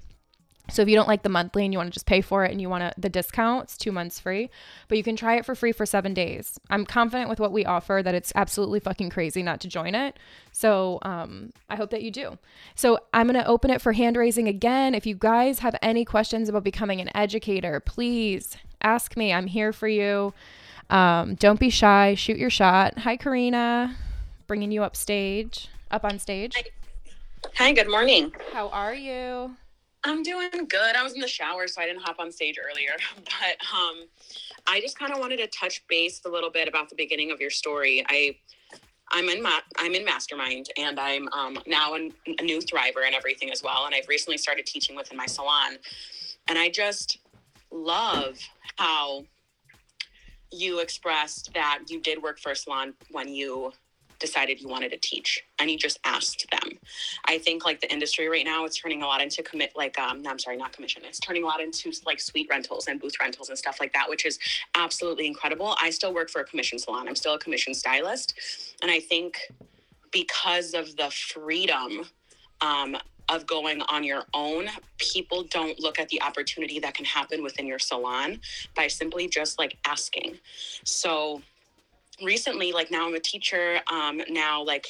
so if you don't like the monthly and you want to just pay for it and you want to, the discount, it's two months free, but you can try it for free for seven days. I'm confident with what we offer that it's absolutely fucking crazy not to join it. So um, I hope that you do. So I'm going to open it for hand raising again. If you guys have any questions about becoming an educator, please ask me. I'm here for you. Um, don't be shy. Shoot your shot. Hi, Karina. Bringing you up stage, up on stage. Hi. Hi, good morning. How are you? I'm doing good. I was in the shower, so I didn't hop on stage earlier. But um, I just kind of wanted to touch base a little bit about the beginning of your story. I I'm in ma- I'm in mastermind, and I'm um, now an, a new thriver and everything as well. And I've recently started teaching within my salon, and I just love how you expressed that you did work for a salon when you decided you wanted to teach and you just asked them. I think like the industry right now, it's turning a lot into commit, like, um, no, I'm sorry, not commission. It's turning a lot into like suite rentals and booth rentals and stuff like that, which is absolutely incredible. I still work for a commission salon. I'm still a commission stylist. And I think because of the freedom, um, of going on your own, people don't look at the opportunity that can happen within your salon by simply just like asking. So, recently, like now I'm a teacher, um, now like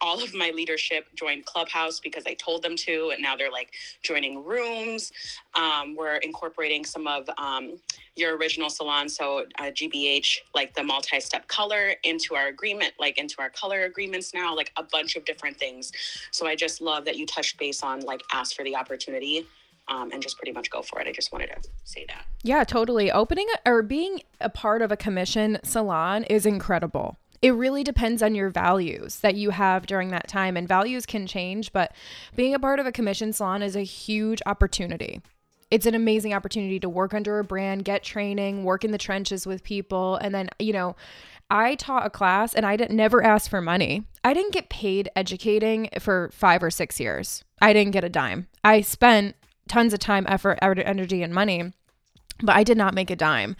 all of my leadership joined Clubhouse because I told them to, and now they're like joining rooms. Um, we're incorporating some of um, your original salon, so uh, GBH, like the multi-step color, into our agreement, like into our color agreements now, like a bunch of different things. So I just love that you touched base on like ask for the opportunity um, and just pretty much go for it. I just wanted to say that. Yeah, totally. Opening a, or being a part of a commission salon is incredible. It really depends on your values that you have during that time, and values can change, but being a part of a commission salon is a huge opportunity. It's an amazing opportunity to work under a brand, get training, work in the trenches with people, and then, you know, I taught a class and I didn't never ask for money. I didn't get paid educating for 5 or 6 years. I didn't get a dime. I spent tons of time, effort, energy, and money, but I did not make a dime.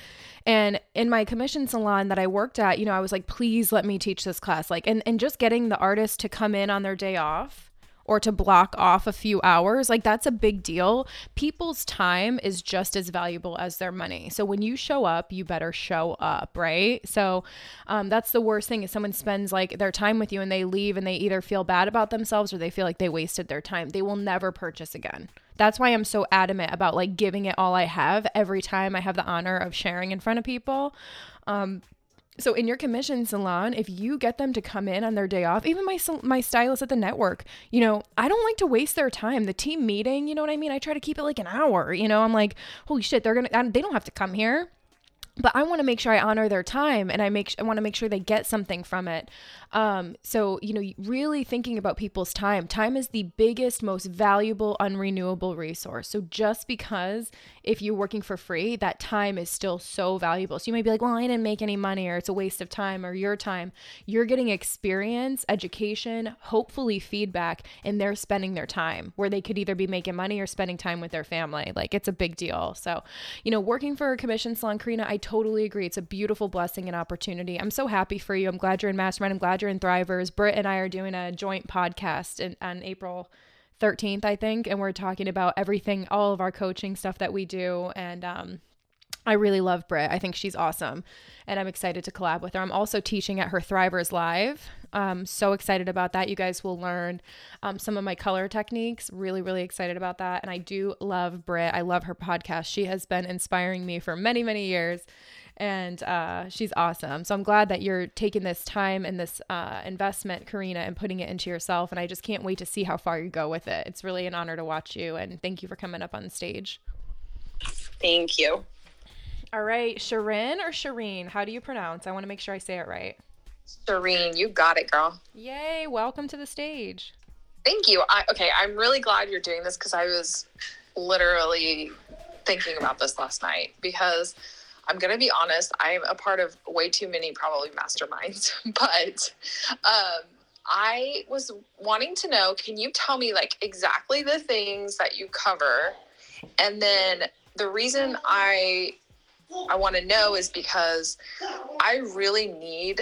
And in my commission salon that I worked at, you know, I was like, please let me teach this class. Like, and, and just getting the artist to come in on their day off or to block off a few hours, like that's a big deal. People's time is just as valuable as their money. So when you show up, you better show up, right? So um, that's the worst thing is someone spends like their time with you and they leave and they either feel bad about themselves or they feel like they wasted their time. They will never purchase again. That's why I'm so adamant about like giving it all I have every time I have the honor of sharing in front of people. Um, so in your commission salon if you get them to come in on their day off even my my stylist at the network you know i don't like to waste their time. The team meeting you know what i mean? I try to keep it like an hour you know? I'm like holy shit they're gonna they don't have to come here but I want to make sure I honor their time and I make I want to make sure they get something from it. Um, so you know, really thinking about people's time. Time is the biggest, most valuable, unrenewable resource. So just because if you're working for free, that time is still so valuable. So you might be like, well, I didn't make any money, or it's a waste of time, or your time. You're getting experience, education, hopefully feedback, and they're spending their time where they could either be making money or spending time with their family. Like it's a big deal. So, you know, working for a commission salon, Karina, I totally agree. It's a beautiful blessing and opportunity. I'm so happy for you. I'm glad you're in Mastermind. I'm glad you're in Thrivers. Britt and I are doing a joint podcast in, on April 13th, I think, and we're talking about everything, all of our coaching stuff that we do. And um, I really love Britt. I think she's awesome and I'm excited to collab with her. I'm also teaching at her Thrivers Live. Um, so excited about that. You guys will learn um, some of my color techniques. Really, really excited about that. And I do love Britt. I love her podcast. She has been inspiring me for many, many years. And uh, she's awesome. So I'm glad that you're taking this time and this uh, investment, Karina, and putting it into yourself. And I just can't wait to see how far you go with it. It's really an honor to watch you. And thank you for coming up on stage. Thank you. All right, Shireen or Shireen? How do you pronounce? I want to make sure I say it right. Shireen, you got it, girl. Yay! Welcome to the stage. Thank you. I, okay, I'm really glad you're doing this because I was literally thinking about this last night because I'm gonna be honest, I'm a part of way too many probably masterminds, but um, I was wanting to know, can you tell me like exactly the things that you cover? And then the reason I I want to know is because I really need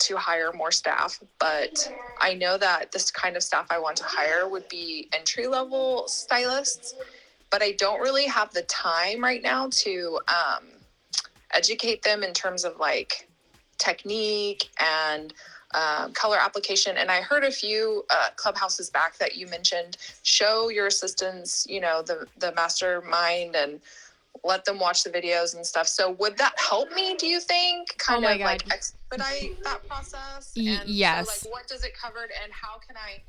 to hire more staff, but I know that this kind of staff I want to hire would be entry level stylists, but I don't really have the time right now to um, educate them in terms of like technique and um, color application. And I heard a few uh, clubhouses back that you mentioned show your assistants, you know, the the mastermind and let them watch the videos and stuff. So would that help me? Do you think kind oh of God. like expedite that process? Y- and yes. So like, what does it covered, and how can I?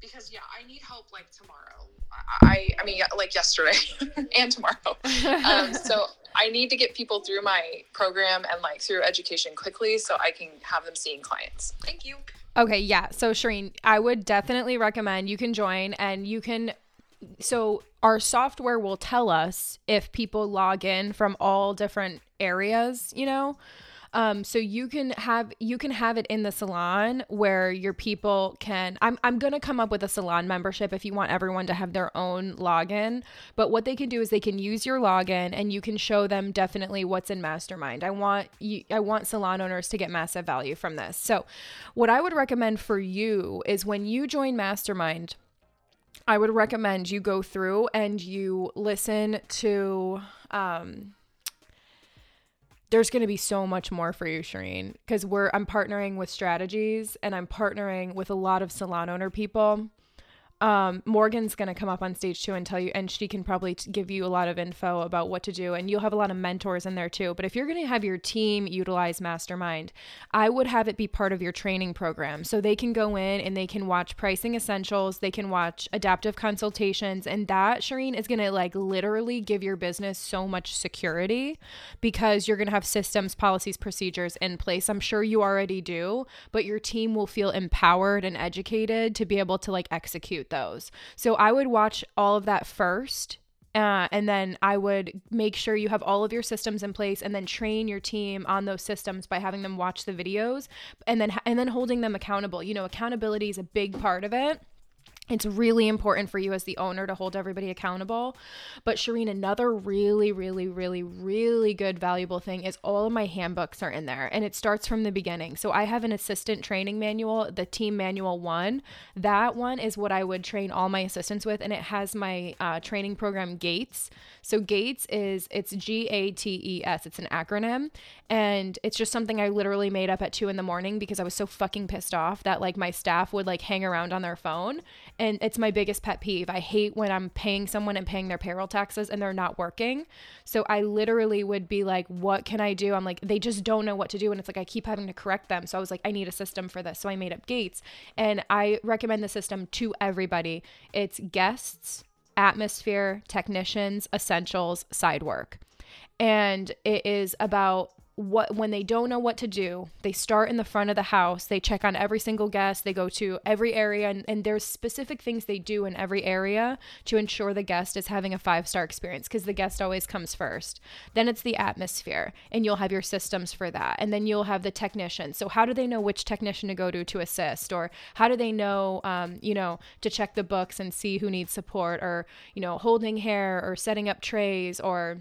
Because yeah, I need help like tomorrow. I I mean like yesterday and tomorrow. Um, so I need to get people through my program and like through education quickly, so I can have them seeing clients. Thank you. Okay, yeah. So Shireen, I would definitely recommend you can join and you can so our software will tell us if people log in from all different areas, you know. Um, so you can have you can have it in the salon where your people can. I'm I'm gonna come up with a salon membership if you want everyone to have their own login. But what they can do is they can use your login and you can show them definitely what's in Mastermind. I want you I want salon owners to get massive value from this. So what I would recommend for you is when you join Mastermind I would recommend you go through and you listen to um there's going to be so much more for you, Shireen, because we're I'm partnering with strategies and I'm partnering with a lot of salon owner people um, Morgan's going to come up on stage too and tell you, and she can probably t- give you a lot of info about what to do. And you'll have a lot of mentors in there too. But if you're going to have your team utilize Mastermind, I would have it be part of your training program. So they can go in and they can watch pricing essentials, they can watch adaptive consultations. And that, Shireen, is going to like literally give your business so much security because you're going to have systems, policies, procedures in place. I'm sure you already do, but your team will feel empowered and educated to be able to like execute those. So I would watch all of that first. Uh, and then I would make sure you have all of your systems in place, and then train your team on those systems by having them watch the videos, and then and then holding them accountable. You know, accountability is a big part of it it's really important for you as the owner to hold everybody accountable. But Shireen, another really, really, really, really good valuable thing is all of my handbooks are in there and it starts from the beginning. So I have an assistant training manual, the team manual one. That one is what I would train all my assistants with, and it has my uh, training program Gates. So Gates is it's G A T E S. It's an acronym, and it's just something I literally made up at two in the morning because I was so fucking pissed off that like my staff would like hang around on their phone and it's my biggest pet peeve. I hate when I'm paying someone and paying their payroll taxes and they're not working. So I literally would be like, what can I do? I'm like, they just don't know what to do. And it's like, I keep having to correct them. So I was like, I need a system for this. So I made up Gates and I recommend the system to everybody. It's guests, atmosphere, technicians, essentials, side work. And it is about what when they don't know what to do they start in the front of the house. They check on every single guest. They go to every area and, and there's specific things they do in every area to ensure the guest is having a five star experience because the guest always comes first. Then it's the atmosphere and you'll have your systems for that and then you'll have the technician. So how do they know which technician to go to to assist? Or how do they know um, you know to check the books and see who needs support or you know holding hair or setting up trays or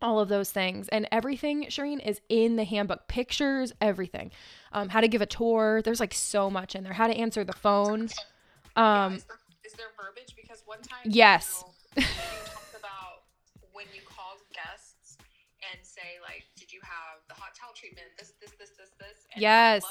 all of those things and everything Shireen is in the handbook pictures everything um, how to give a tour there's like so much in there how to answer the phone um, yeah, is, there, is there verbiage? Because one time, Yes. you, know, you talked about when you call guests and say like, "Did you have the hot towel treatment? This, this, this, this, this." And yes.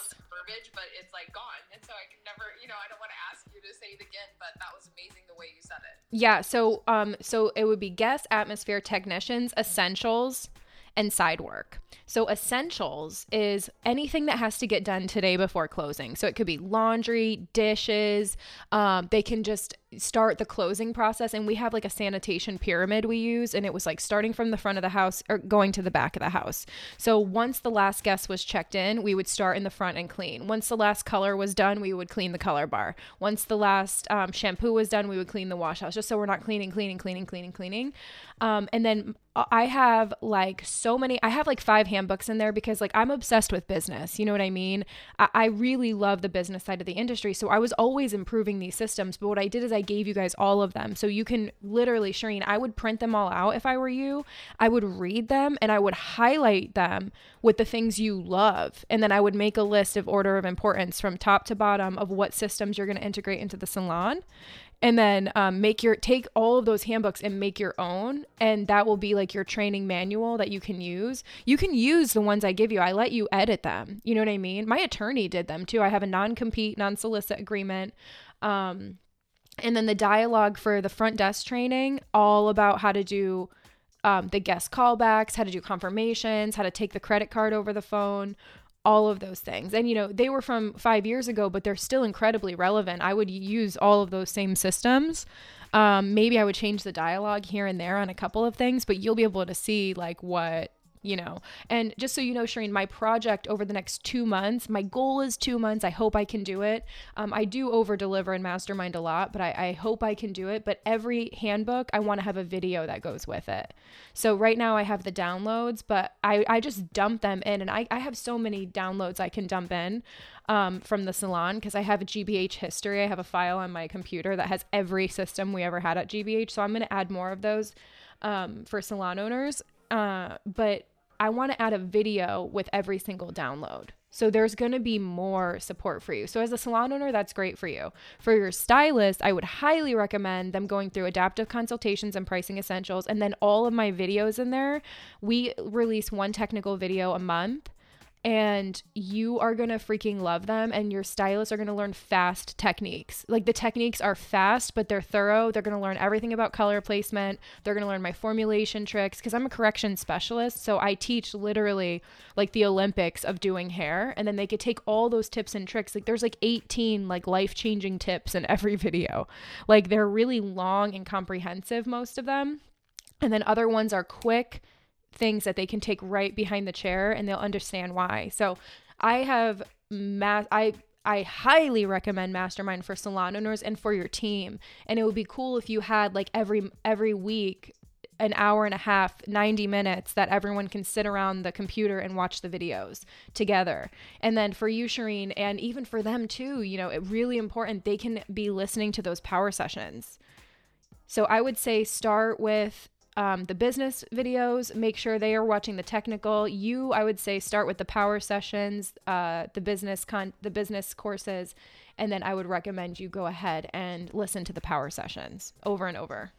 Verbiage, but it's like gone, and so I can never, you know, I don't want to ask you to say it again, but that was amazing the way you said it. Yeah. So, um, so it would be guest atmosphere technicians essentials and side work. So, essentials is anything that has to get done today before closing. So, it could be laundry, dishes. Um, they can just start the closing process. And we have like a sanitation pyramid we use, and it was like starting from the front of the house or going to the back of the house. So, once the last guest was checked in, we would start in the front and clean. Once the last color was done, we would clean the color bar. Once the last um, shampoo was done, we would clean the wash house, just so we're not cleaning, cleaning, cleaning, cleaning, cleaning. Um, and then I have like so many, I have like five handbooks in there because like I'm obsessed with business. You know what I mean? I, I really love the business side of the industry. So I was always improving these systems. But what I did is I gave you guys all of them. So you can literally, Shireen, I would print them all out if I were you. I would read them and I would highlight them with the things you love. And then I would make a list of order of importance from top to bottom of what systems you're going to integrate into the salon. And then um, make your take all of those handbooks and make your own. And that will be like your training manual that you can use. You can use the ones i give you. I let you edit them. You know what i mean? My attorney did them too. I have a non-compete non-solicit agreement. Um, and then the dialogue for the front desk training all about how to do um, the guest callbacks how to do confirmations how to take the credit card over the phone all of those things. And, you know, they were from five years ago, but they're still incredibly relevant. I would use all of those same systems. Um, maybe I would change the dialogue here and there on a couple of things, but you'll be able to see like what you know. And just so you know, Shireen, my project over the next two months, my goal is two months. I hope I can do it. Um, I do over deliver and mastermind a lot, but I, I hope I can do it. But every handbook, I want to have a video that goes with it. So right now I have the downloads, but I, I just dump them in. And I, I have so many downloads I can dump in um, from the salon because I have a GBH history. I have a file on my computer that has every system we ever had at GBH. So I'm going to add more of those um, for salon owners. Uh, but I want to add a video with every single download. So there's going to be more support for you. So as a salon owner, that's great for you. For your stylist, I would highly recommend them going through adaptive consultations and pricing essentials and then all of my videos in there. We release one technical video a month and you are going to freaking love them and your stylists are going to learn fast techniques. Like the techniques are fast, but they're thorough. They're going to learn everything about color placement. They're going to learn my formulation tricks cuz I'm a correction specialist, so I teach literally like the Olympics of doing hair and then they could take all those tips and tricks. Like there's like 18 like life-changing tips in every video. Like they're really long and comprehensive most of them. And then other ones are quick things that they can take right behind the chair and they'll understand why. So I have ma- I I highly recommend Mastermind for salon owners and for your team. And it would be cool if you had like every every week an hour and a half, 90 minutes that everyone can sit around the computer and watch the videos together. And then for you, Shireen, and even for them too, you know, it really important they can be listening to those power sessions. So I would say start with um, the business videos, make sure they are watching the technical. You, I would say, start with the power sessions, uh, the business con, the business courses, and then I would recommend you go ahead and listen to the power sessions over and over.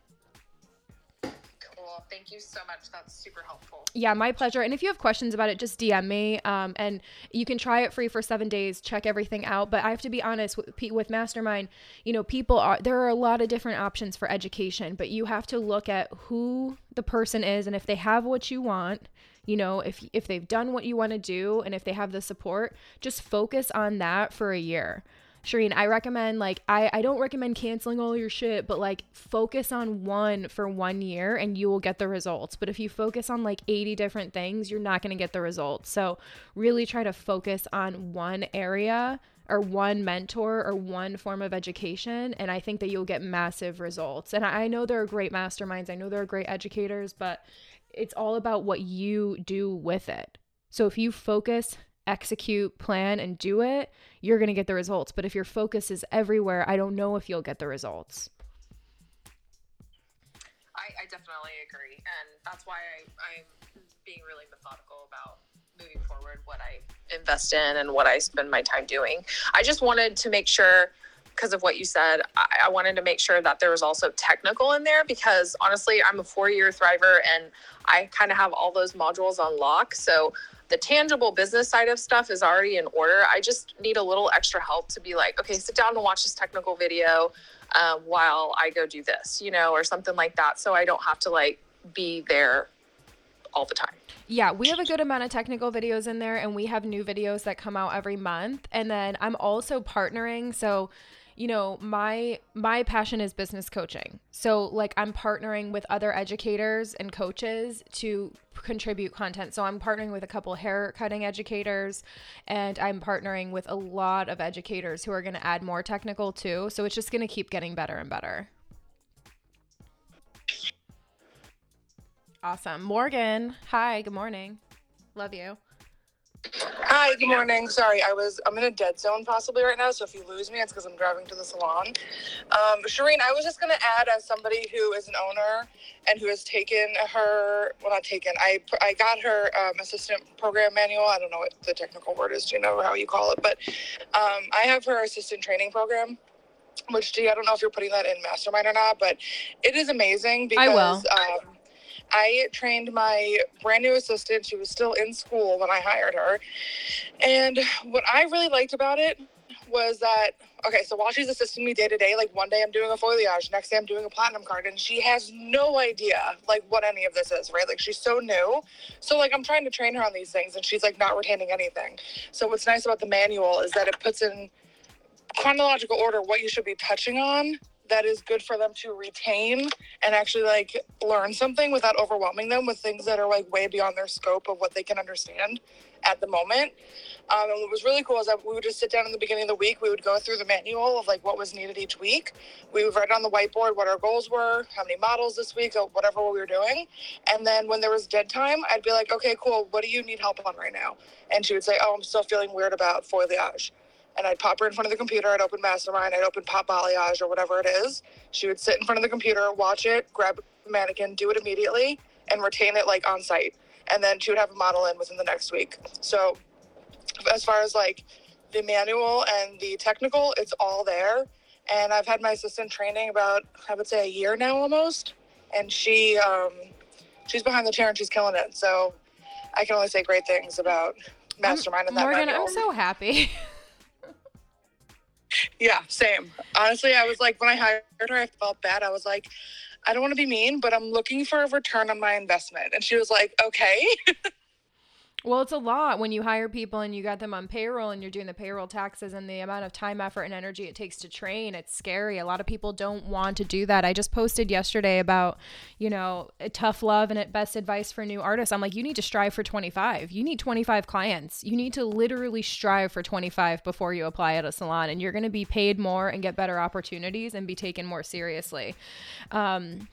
Thank you so much. That's super helpful. Yeah, my pleasure. And if you have questions about it, just DM me. Um, and you can try it free for seven days. Check everything out. But I have to be honest with, with Mastermind. You know, people are there are a lot of different options for education, but you have to look at who the person is and if they have what you want you know if if they've done what you want to do and if they have the support just focus on that for a year Shireen, I recommend like I I don't recommend canceling all your shit, but like focus on one for one year and you will get the results. But if you focus on like 80 different things, you're not to get the results. So really try to focus on one area or one mentor or one form of education and I think that you'll get massive results. And I know there are great masterminds, I know there are great educators, but it's all about what you do with it. So if you focus execute, plan, and do it, you're going to get the results. But if your focus is everywhere, I don't know if you'll get the results. I, I definitely agree. And that's why I, I'm being really methodical about moving forward what I invest in and what I spend my time doing. I just wanted to make sure because of what you said, I, I wanted to make sure that there was also technical in there because honestly, I'm a four year thriver and I kind of have all those modules on lock. So the tangible business side of stuff is already in order. I just need a little extra help to be like, okay, sit down and watch this technical video um, while I go do this, you know, or something like that. So I don't have to like be there all the time. Yeah, we have a good amount of technical videos in there, and we have new videos that come out every month. And then I'm also partnering. So, you know, my my passion is business coaching. So, like I'm partnering with other educators and coaches to contribute content. So, I'm partnering with a couple hair cutting educators and I'm partnering with a lot of educators who are going to add more technical too. So, it's just going to keep getting better and better. Awesome. Morgan, hi, good morning. Love you. Hi, good morning. Sorry, I was I'm in a dead zone possibly right now, so if you lose me, it's because I'm driving to the salon. Um, Shireen, I was just gonna add as somebody who is an owner and who has taken her well not taken, I I got her um, assistant program manual. I don't know what the technical word is, do you know how you call it? But um, I have her assistant training program. Which G, I don't know if you're putting that in mastermind or not, but it is amazing because I will. Um, I trained my brand new assistant. She was still in school when I hired her. And what I really liked about it was that okay, so while she's assisting me day to day, like one day I'm doing a foliage, next day I'm doing a platinum card, and she has no idea like what any of this is, right? Like she's so new. So like I'm trying to train her on these things and she's like not retaining anything. So what's nice about the manual is that it puts in chronological order what you should be touching on that is good for them to retain and actually like learn something without overwhelming them with things that are like way beyond their scope of what they can understand at the moment. Um, and what was really cool is that we would just sit down in the beginning of the week. We would go through the manual of like what was needed each week. We would write on the whiteboard what our goals were, how many models this week, or whatever we were doing. And then when there was dead time, I'd be like, okay, cool. What do you need help on right now? And she would say, oh, I'm still feeling weird about foliage and I'd pop her in front of the computer. I'd open Mastermind. I'd open Pop Balayage or whatever it is. She would sit in front of the computer, watch it, grab a mannequin, do it immediately, and retain it like on site. And then she would have a model in within the next week. So, as far as like the manual and the technical, it's all there. And I've had my assistant training about I would say a year now almost, and she um, she's behind the chair and she's killing it. So I can only say great things about Mastermind and that Morgan, manual. I'm so happy. Yeah, same. Honestly, I was like, when I hired her, I felt bad. I was like, I don't want to be mean, but I'm looking for a return on my investment. And she was like, okay. Well, it's a lot when you hire people and you got them on payroll and you're doing the payroll taxes and the amount of time, effort, and energy it takes to train. It's scary. A lot of people don't want to do that. I just posted yesterday about, you know, tough love and best advice for new artists. I'm like, you need to strive for 25. You need 25 clients. You need to literally strive for 25 before you apply at a salon, and you're going to be paid more and get better opportunities and be taken more seriously. Um,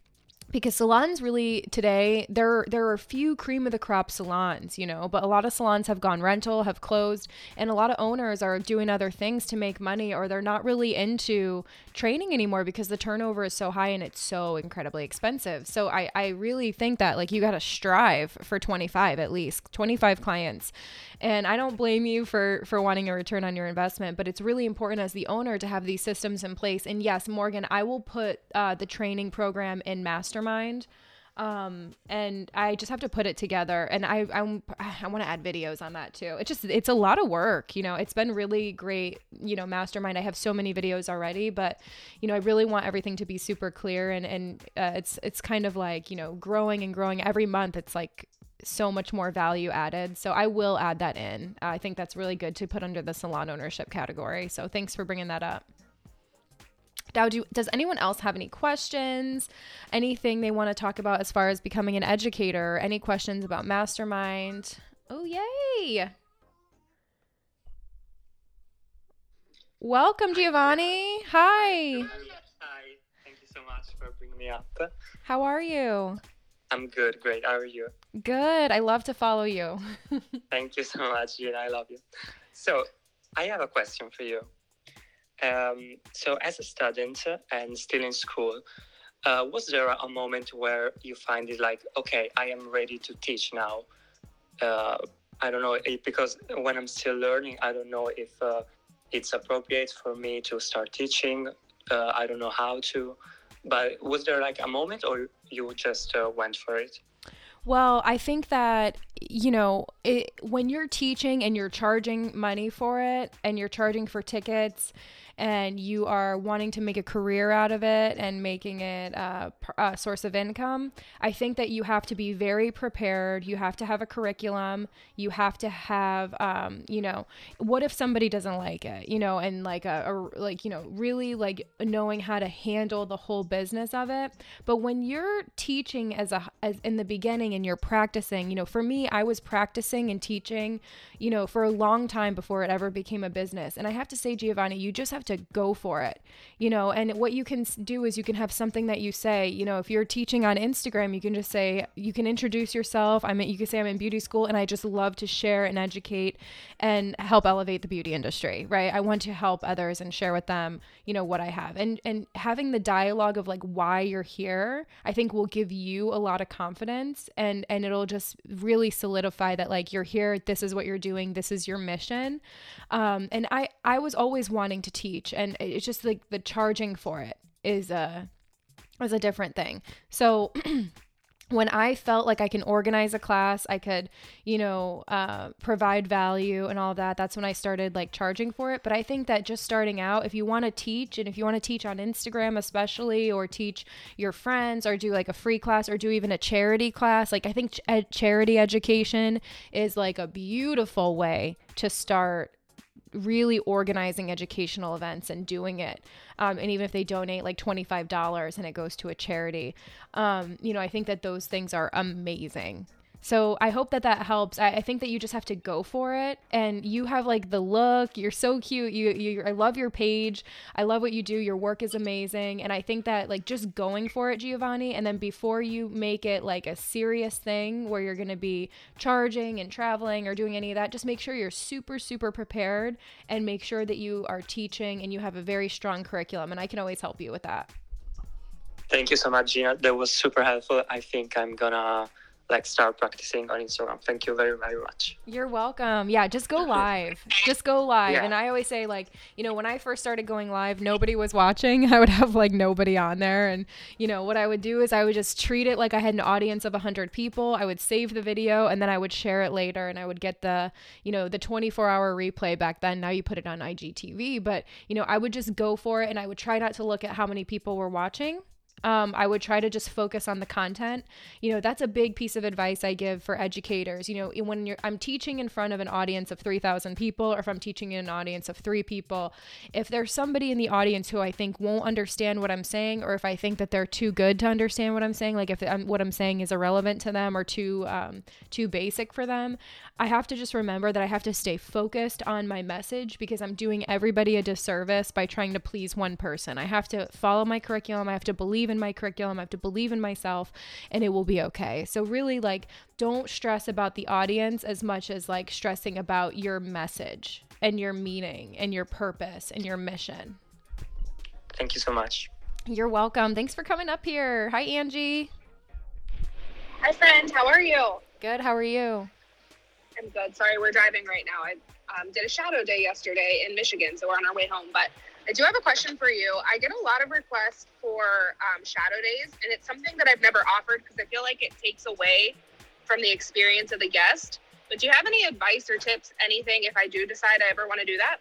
because salons really today there there are a few cream of the crop salons you know but a lot of salons have gone rental have closed and a lot of owners are doing other things to make money or they're not really into training anymore because the turnover is so high and it's so incredibly expensive. So i i really think that like you got to strive for 25 at least 25 clients. And i don't blame you for for wanting a return on your investment but it's really important as the owner to have these systems in place. And yes morgan i will put uh, the training program in mastermind um and i just have to put it together and i i'm, i want to add videos on that too it's just it's a lot of work you know it's been really great you know mastermind i have so many videos already but you know i really want everything to be super clear and and uh, it's it's kind of like you know growing and growing every month it's like so much more value added. So I will add that in. I think that's really good to put under the salon ownership category. So thanks for bringing that up. Now, do, does anyone else have any questions? Anything they want to talk about as far as becoming an educator? Any questions about Mastermind? Oh, yay! Welcome, Giovanni. Hi. Hi, thank you so much for bringing me up. How are you? I'm good, great. How are you? Good. I love to follow you. Thank you so much, Gina. I love you. So, I have a question for you. Um, so, as a student and still in school, uh, was there a moment where you find it like, okay, I am ready to teach now? Uh, I don't know, because when I'm still learning, I don't know if uh, it's appropriate for me to start teaching. Uh, I don't know how to, but was there like a moment, or you just uh, went for it? Well, I think that you know, it, when you're teaching and you're charging money for it and you're charging for tickets and you are wanting to make a career out of it and making it a, a source of income, I think that you have to be very prepared. You have to have a curriculum. You have to have, um, you know, what if somebody doesn't like it, you know, and like a, a like, you know, really like knowing how to handle the whole business of it. But when you're teaching as a, as in the beginning and you're practicing, you know, for me, I was practicing and teaching, you know, for a long time before it ever became a business. And I have to say, Giovanni, you just have to go for it, you know. And what you can do is you can have something that you say, you know, if you're teaching on Instagram, you can just say, you can introduce yourself. I'm, you can say I'm in beauty school and I just love to share and educate and help elevate the beauty industry, right? I want to help others and share with them, you know, what I have. And and having the dialogue of like why you're here, I think will give you a lot of confidence and and it'll just really solidify that like you're here, this is what you're doing, this is your mission. Um, and I I was always wanting to teach and it's just like the charging for it is a is a different thing. So when I felt like I can organize a class, I could, you know, uh, provide value and all that. That's when I started like charging for it. But I think that just starting out, if you want to teach and if you want to teach on Instagram, especially, or teach your friends, or do like a free class, or do even a charity class, like I think ch- charity education is like a beautiful way to start really organizing educational events and doing it. Um, and even if they donate like $25 and it goes to a charity, um, you know, I think that those things are amazing. So I hope that that helps. I, I, think that you just have to go for it, and you have like the look. You're so cute. You, you, I love your page. I love what you do. Your work is amazing, and I think that like just going for it, Giovanni, and then before you make it like a serious thing where you're gonna be charging and traveling or doing any of that, just make sure you're super super prepared and make sure that you are teaching and you have a very strong curriculum. And I can always help you with that. Thank you so much, Gina. That was super helpful. I think I'm gonna like start practicing on Instagram. Thank you very very much. You're welcome. Yeah, just go live. just go live. Yeah. And I always say like, you know, when I first started going live, nobody was watching. I would have like nobody on there and you know, what I would do is I would just treat it like I had an audience of 100 people. I would save the video and then I would share it later and I would get the, you know, the 24-hour replay back then. Now you put it on IGTV, but you know, I would just go for it and I would try not to look at how many people were watching um, I would try to just focus on the content. You know, that's a big piece of advice I give for educators. You know, when you're I'm teaching in front of an audience of 3,000 people, or if I'm teaching in an audience of three people, if there's somebody in the audience who I think won't understand what I'm saying, or if I think that they're too good to understand what I'm saying, like if I'm, what I'm saying is irrelevant to them or too um, too basic for them, I have to just remember that I have to stay focused on my message because I'm doing everybody a disservice by trying to please one person. I have to follow my curriculum. I have to believe in my curriculum. I have to believe in myself and it will be okay. So, really, like, don't stress about the audience as much as like stressing about your message and your meaning and your purpose and your mission. Thank you so much. You're welcome. Thanks for coming up here. Hi, Angie. Hi, friend. How are you? Good. How are you? I'm good. Sorry, we're driving right now. I um, did a shadow day yesterday in Michigan, so we're on our way home. But I do have a question for you. I get a lot of requests for um, shadow days, and it's something that I've never offered because I feel like it takes away from the experience of the guest. But do you have any advice or tips, anything, if I do decide I ever want to do that?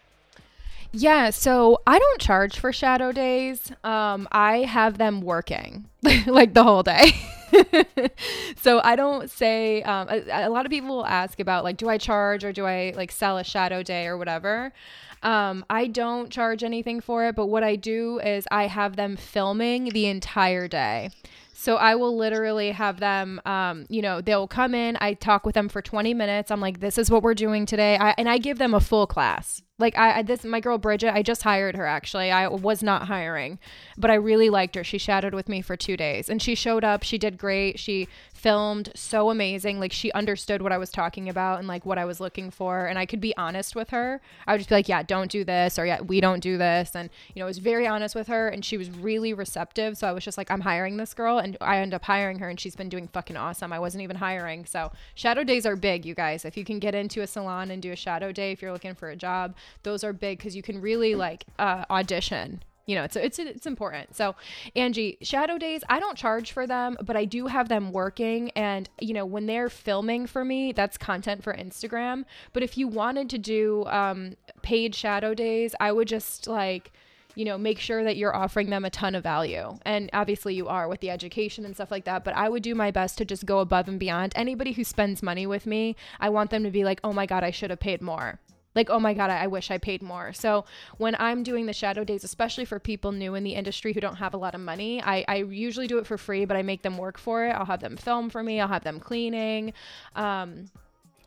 Yeah, so I don't charge for shadow days. Um, I have them working like the whole day. so I don't say, um, a, a, lot of people will ask about like, do I charge or do I like sell a shadow day or whatever? Um, I don't charge anything for it, but what I do is I have them filming the entire day. So I will literally have them, um, you know, they'll come in. I talk with them for 20 minutes. I'm like, this is what we're doing today. I, and I give them a full class. Like I, I, this my girl Bridget, I just hired her actually. I was not hiring, but I really liked her. She shadowed with me for 2 days and she showed up. She did great. She filmed so amazing. Like she understood what I was talking about and like what I was looking for and I could be honest with her. I would just be like, "Yeah, don't do this," or "Yeah, we don't do this." And you know, I was very honest with her and she was really receptive. So I was just like, "I'm hiring this girl." And I ended up hiring her and she's been doing fucking awesome. I wasn't even hiring. So, shadow days are big, you guys. If you can get into a salon and do a shadow day if you're looking for a job, those are big because you can really like uh, audition you know, it's it's it's important. So, Angie, shadow days, I don't charge for them, but I do have them working and you know, when they're filming for me, that's content for Instagram, but if you wanted to do um paid shadow days, I would just like you know, make sure that you're offering them a ton of value. And obviously you are with the education and stuff like that, but I would do my best to just go above and beyond. Anybody who spends money with me, I want them to be like, "Oh my god, I should have paid more." Like oh my god I, wish i paid more. So when i'm doing the shadow days especially for people new in the industry who don't have a lot of money i, I usually do it for free but i make them work for it. I'll have them film for me. I'll have them cleaning um,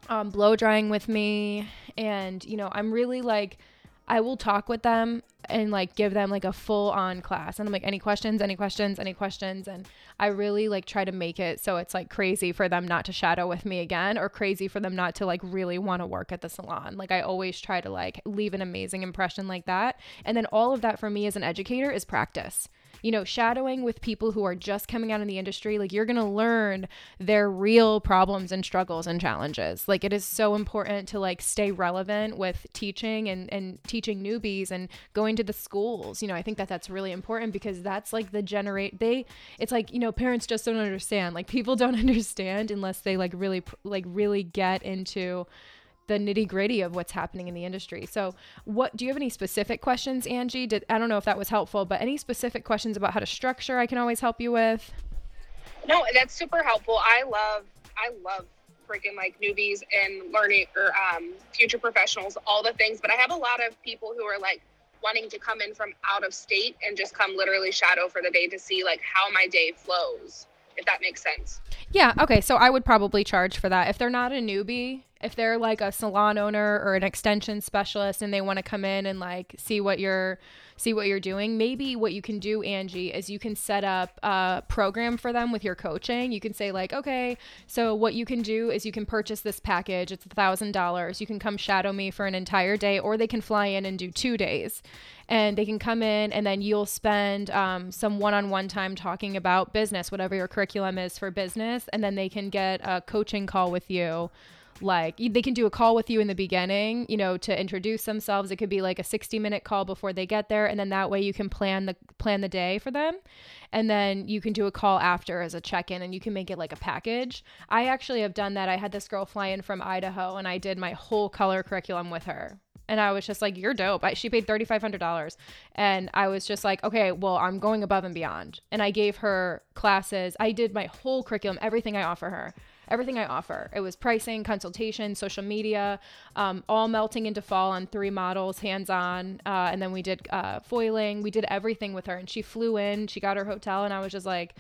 um blow drying with me. And you know i'm really like I will talk with them and like give them like a full on class. And I'm like, any questions, any questions, any questions. And I really like try to make it so it's like crazy for them not to shadow with me again or crazy for them not to like really want to work at the salon. Like I always try to like leave an amazing impression like that. And then all of that for me as an educator is practice you know, shadowing with people who are just coming out in the industry, like you're going to learn their real problems and struggles and challenges. Like it is so important to like stay relevant with teaching and and teaching newbies and going to the schools. You know, I think that that's really important because that's like the generate they it's like, you know, parents just don't understand. Like people don't understand unless they like really like really get into the nitty gritty of what's happening in the industry. So, what do you have any specific questions, Angie? Did I don't know if that was helpful, but any specific questions about how to structure, I can always help you with. No, that's super helpful. I love, I love freaking like newbies and learning or um, future professionals, all the things. But I have a lot of people who are like wanting to come in from out of state and just come literally shadow for the day to see like how my day flows, if that makes sense. Yeah. Okay. So I would probably charge for that if they're not a newbie if they're like a salon owner or an extension specialist and they want to come in and like see what you're see what you're doing. Maybe what you can do angie is you can set up a program for them with your coaching. You can say like okay so what you can do is you can purchase this package. It's a thousand dollars. You can come shadow me for an entire day or they can fly in and do two days. And they can come in and then you'll spend um, some one-on-one time talking about business whatever your curriculum is for business and then they can get a coaching call with you like they can do a call with you in the beginning you know to introduce themselves. It could be like a 60 minute call before they get there and then that way you can plan the plan the day for them. And then you can do a call after as a check-in and you can make it like a package. I actually have done that. I had this girl fly in from idaho and i did my whole color curriculum with her. And I was just like, "You're dope." I, she paid thirty five hundred dollars, and I was just like, "Okay, well, I'm going above and beyond." And I gave her classes. I did my whole curriculum, everything I offer her everything I offer. It was pricing, consultation, social media, um, all melting into fall on three models, hands on. Uh, and then we did uh, foiling. We did everything with her. And she flew in, she got her hotel, and I was just like,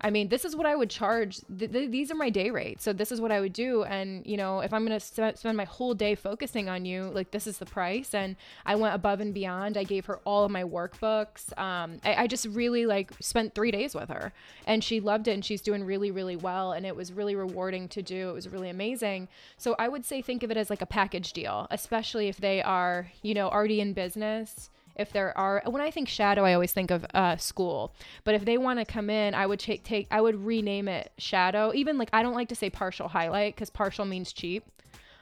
I mean, this is what I would charge. Th- th- these are my day rates. So this is what I would do. And, you know, if I'm going to st- spend my whole day focusing on you, like this is the price. And I went above and beyond. I gave her all of my workbooks. Um, I-, I just really like spent three days with her and she loved it and she's doing really, really well. And it was really rewarding to do. It was really amazing. So I would say think of it as like a package deal, especially if they are, you know, already in business if there are when I think shadow, I always think of uh, school. But if they want to come in, I would take take I would rename it shadow. Even like I don't like to say partial highlight because partial means cheap.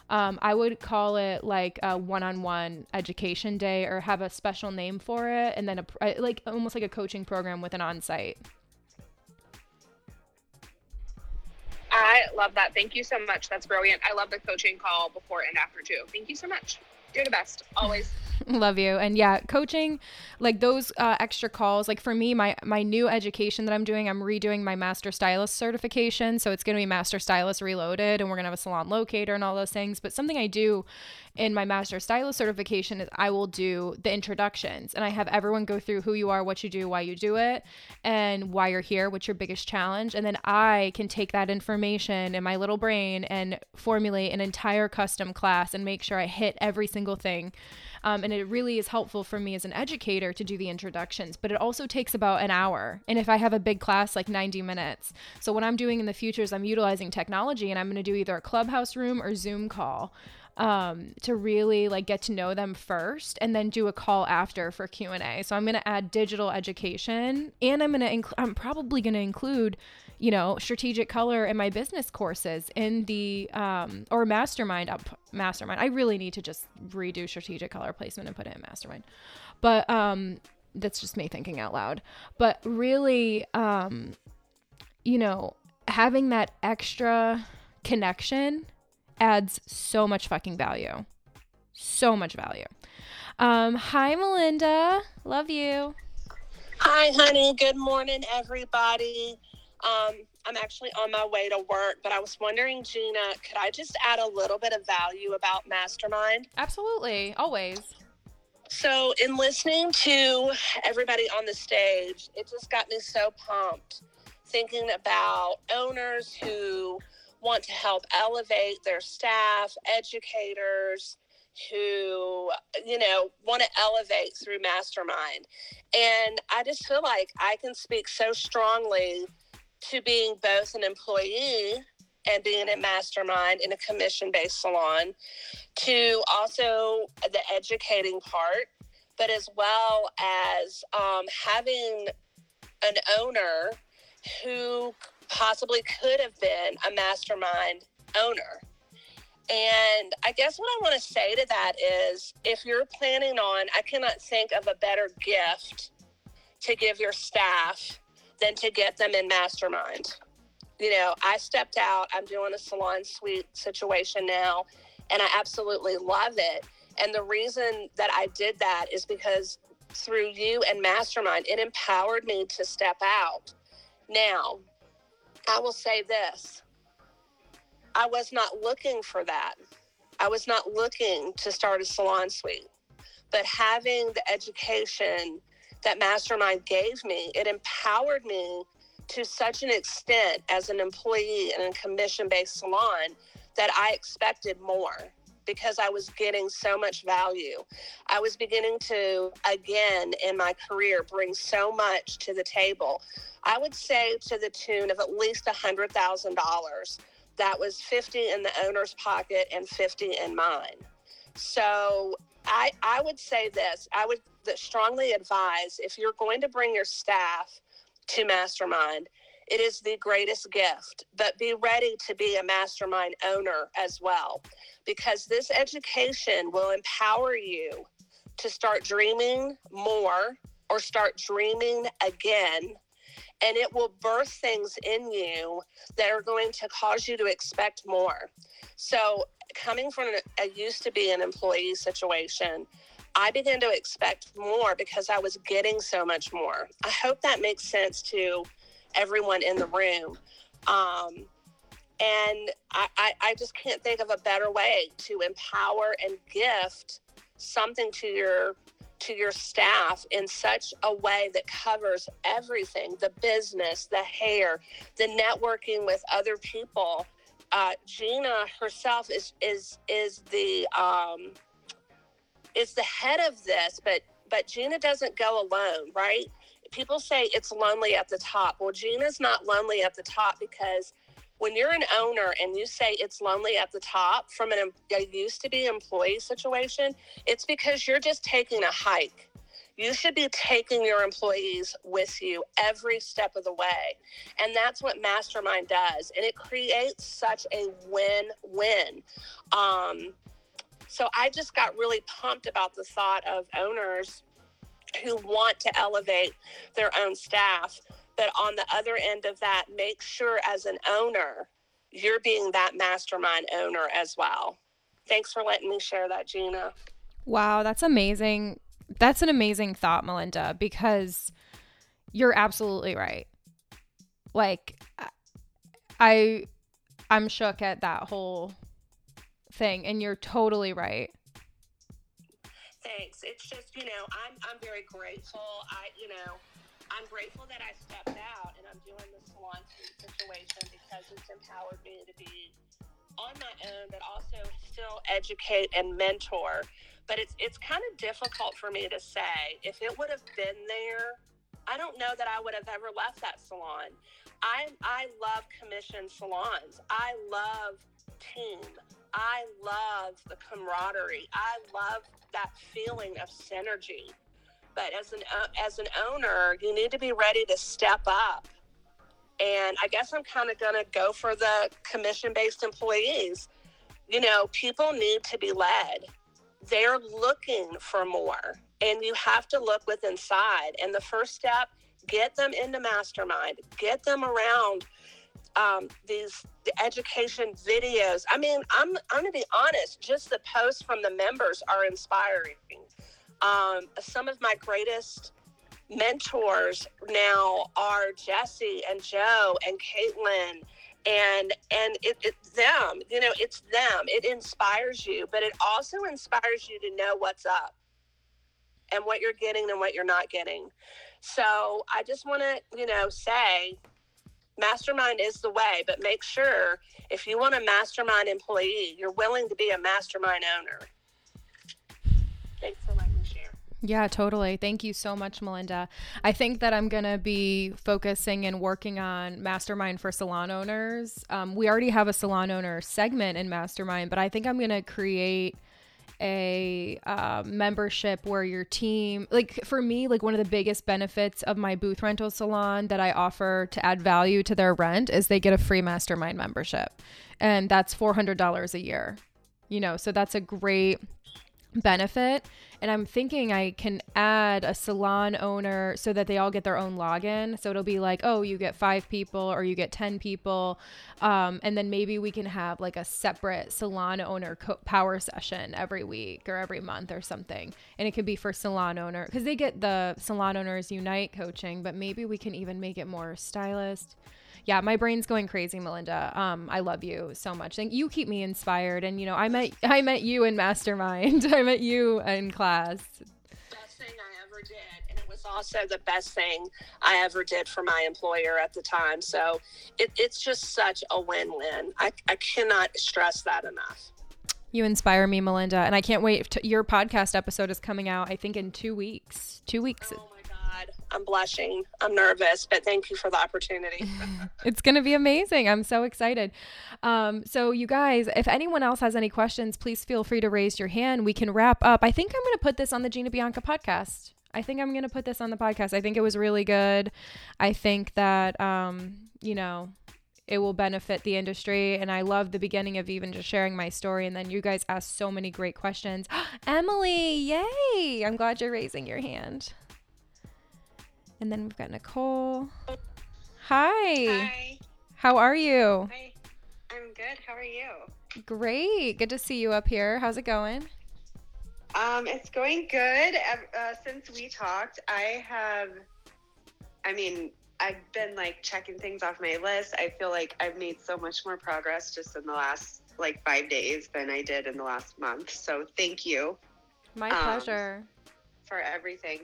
Um, I would call it like a one-on-one education day or have a special name for it, and then a like almost like a coaching program with an on-site. I love that. Thank you so much. That's brilliant. I love the coaching call before and after too. Thank you so much. You're the best. Always. Love you. And yeah, coaching, like those uh, extra calls, like for me, my my new education that I'm doing, I'm redoing my master stylist certification. So it's going to be master stylist reloaded, and we're going to have a salon locator and all those things. But something I do in my master stylist certification is I will do the introductions and I have everyone go through who you are, what you do, why you do it, and why you're here, what's your biggest challenge. And then I can take that information in my little brain and formulate an entire custom class and make sure I hit every single thing. Um, and it really is helpful for me as an educator to do the introductions, but it also takes about an hour. And if I have a big class, like 90 minutes. So what I'm doing in the future is I'm utilizing technology and I'm going to do either a clubhouse room or Zoom call um, to really like get to know them first and then do a call after for q&a so i'm going to add digital education and i'm going to inc- i'm probably going to include you know, strategic color in my business courses in the um, or mastermind up mastermind. I really need to just redo strategic color placement and put it in mastermind. But um, that's just me thinking out loud. But really, um, you know, having that extra connection adds so much fucking value. So much value. Um, hi, Melinda. Love you. Hi, honey. Good morning, everybody. Um, I'm actually on my way to work, but I was wondering, Gina, could I just add a little bit of value about Mastermind? Absolutely. Always. So, in listening to everybody on the stage, it just got me so pumped thinking about owners who want to help elevate their staff, educators, who, you know, want to elevate through Mastermind. And I just feel like I can speak so strongly to being both an employee and being a mastermind in a commission based salon, to also the educating part, but as well as um, having an owner who possibly could have been a mastermind owner. And I guess what I want to say to that is if you're planning on, I cannot think of a better gift to give your staff than to get them in mastermind. You know, I stepped out, I'm doing a salon suite situation now, and I absolutely love it. And the reason that I did that is because through you and mastermind, it empowered me to step out. Now, I will say this I was not looking for that. I was not looking to start a salon suite, but having the education that Mastermind gave me, it empowered me to such an extent as an employee in a commission based salon that I expected more because I was getting so much value. I was beginning to, again, in my career, bring so much to the table. I would say to the tune of at least $100,000. That was 50 in the owner's pocket and 50 in mine. So I, I would say this I would strongly advise if you're going to bring your staff to Mastermind, it is the greatest gift, but be ready to be a mastermind owner as well, because this education will empower you to start dreaming more or start dreaming again. And it will birth things in you that are going to cause you to expect more. So, coming from a, used to be an employee situation, I began to expect more because I was getting so much more. I hope that makes sense to everyone in the room. Um, and I, I, I just can't think of a better way to empower and gift something to your to your staff in such a way that covers everything the business the hair the networking with other people uh, gina herself is is is the um, is the head of this but but gina doesn't go alone right people say it's lonely at the top. Well, Gina's not lonely at the top because when you're an owner and you say it's lonely at the top from an, a used to be employee situation, it's because you're just taking a hike. You should be taking your employees with you every step of the way. And that's what Mastermind does. And it creates such a win win. Um, so I just got really pumped about the thought of owners who want to elevate their own staff. But on the other end of that, make sure as an owner, you're being that mastermind owner as well. Thanks for letting me share that, Gina. Wow, that's amazing. That's an amazing thought, Melinda, because you're absolutely right. Like I I'm shook at that whole thing and you're totally right thanks. It's just, you know, I'm, I'm very grateful. I, you know, I'm grateful that I stepped out and I'm doing the salon situation because it's empowered me to be on my own, but also still educate and mentor. But it's it's kind of difficult for me to say. If it would have been there, I don't know that I would have ever left that salon. I I love commission salons. I love team. I love the camaraderie. I love that feeling of synergy. But as an as an owner, you need to be ready to step up and I guess I'm kind of going to go for the commission based employees. You know, people need to be led. They're looking for more, and you have to look with inside. And the first step, get them into mastermind, get them around um, these the education videos. I mean, I'm I'm gonna be honest. Just the posts from the members are inspiring. Um, some of my greatest mentors now are Jesse and Joe and Caitlin and and it, it's them you know it's them. It inspires you but it also inspires you to know what's up and what you're getting and what you're not getting. So i just want to you know say mastermind is the way but make sure if you want a mastermind employee you're willing to be a mastermind owner. Thanks Yeah, totally. Thank you so much, Melinda. I think that I'm going to be focusing and working on Mastermind for salon owners. Um, we already have a salon owner segment in Mastermind, but I think I'm going to create a uh, membership where your team, like for me, like one of the biggest benefits of my booth rental salon that I offer to add value to their rent is they get a free Mastermind membership. And that's $400 a year. You know, so that's a great benefit and i'm thinking i can add a salon owner so that they all get their own login. So it'll be like oh you get five people or you get 10 people. Um, and then maybe we can have like a separate salon owner co- power session every week or every month or something. And it could be for salon owner because they get the salon owners unite coaching but maybe we can even make it more stylist yeah, my brain's going crazy, Melinda. Um, I love you so much. And you keep me inspired. And you know, I met I met you in Mastermind. I met you in class. best thing I ever did. And it was also the best thing I ever did for my employer at the time. So it, it's just such a win win. I, I cannot stress that enough. You inspire me, Melinda, and I can't wait. To, your podcast episode is coming out. I think in two weeks. Two weeks. Oh. I'm blushing. I'm nervous, but thank you for the opportunity. it's going to be amazing. I'm so excited. Um, so, you guys, if anyone else has any questions, please feel free to raise your hand. We can wrap up. I think I'm going to put this on the Gina Bianca podcast. I think I'm going to put this on the podcast. I think it was really good. I think that, um, you know, it will benefit the industry. And I love the beginning of even just sharing my story. And then you guys asked so many great questions. Emily, yay! I'm glad you're raising your hand. And then we've got Nicole. Hi. Hi. How are you? Hi. I'm good. How are you? Great. Good to see you up here. How's it going? Um, it's going good. Uh, since we talked, I have, I mean, I've been like checking things off my list. I feel like I've made so much more progress just in the last like five days than I did in the last month. So thank you My Um, pleasure. for everything.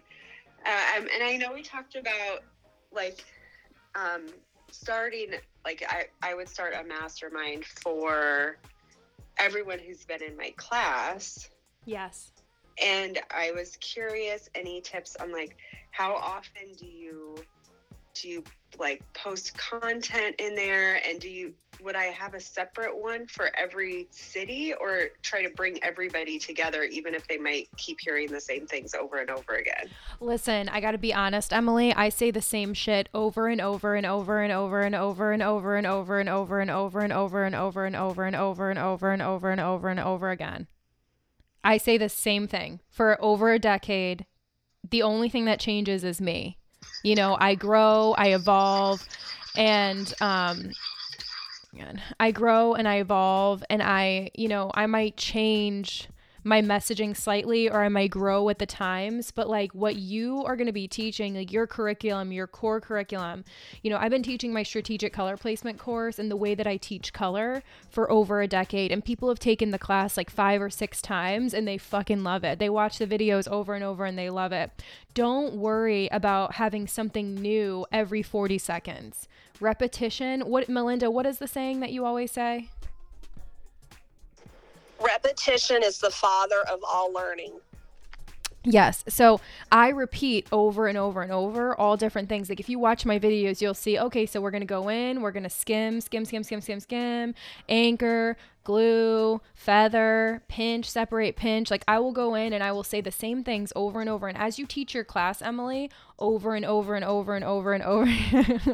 Um, and I know we talked about like um, starting, like I, I would start a mastermind for everyone who's been in my class. Yes. and I was curious any tips on like how often do you do you like post content in there and do you would I have a separate one for every city or try to bring everybody together even if they might keep hearing the same things over and over again? Listen, I got to be honest, Emily. I say the same shit over and over and over and over and over and over and over and over and over and over and over and over and over and over and over and over and over again. I say the same thing for over a decade. The only thing that changes is me. You know, I grow, I evolve, and um, I grow and I evolve, and I, you know, I might change my messaging slightly or I might grow with the times, but like what you are going to be teaching, like your curriculum, your core curriculum, you know, I've been teaching my strategic color placement course and the way that I teach color for over a decade. And people have taken the class like five or six times and they fucking love it. They watch the videos over and over and they love it. Don't worry about having something new every 40 seconds. Repetition. What, Melinda, what is the saying that you always say? Repetition is the father of all learning. Yes. So I repeat over and over and over all different things. Like if you watch my videos, you'll see, okay, so we're going to go in, we're going to skim, skim, skim, skim, skim, skim, anchor, glue, feather, pinch, separate, pinch. Like I will go in and I will say the same things over and over. And as you teach your class, Emily, over and over and over and over and over,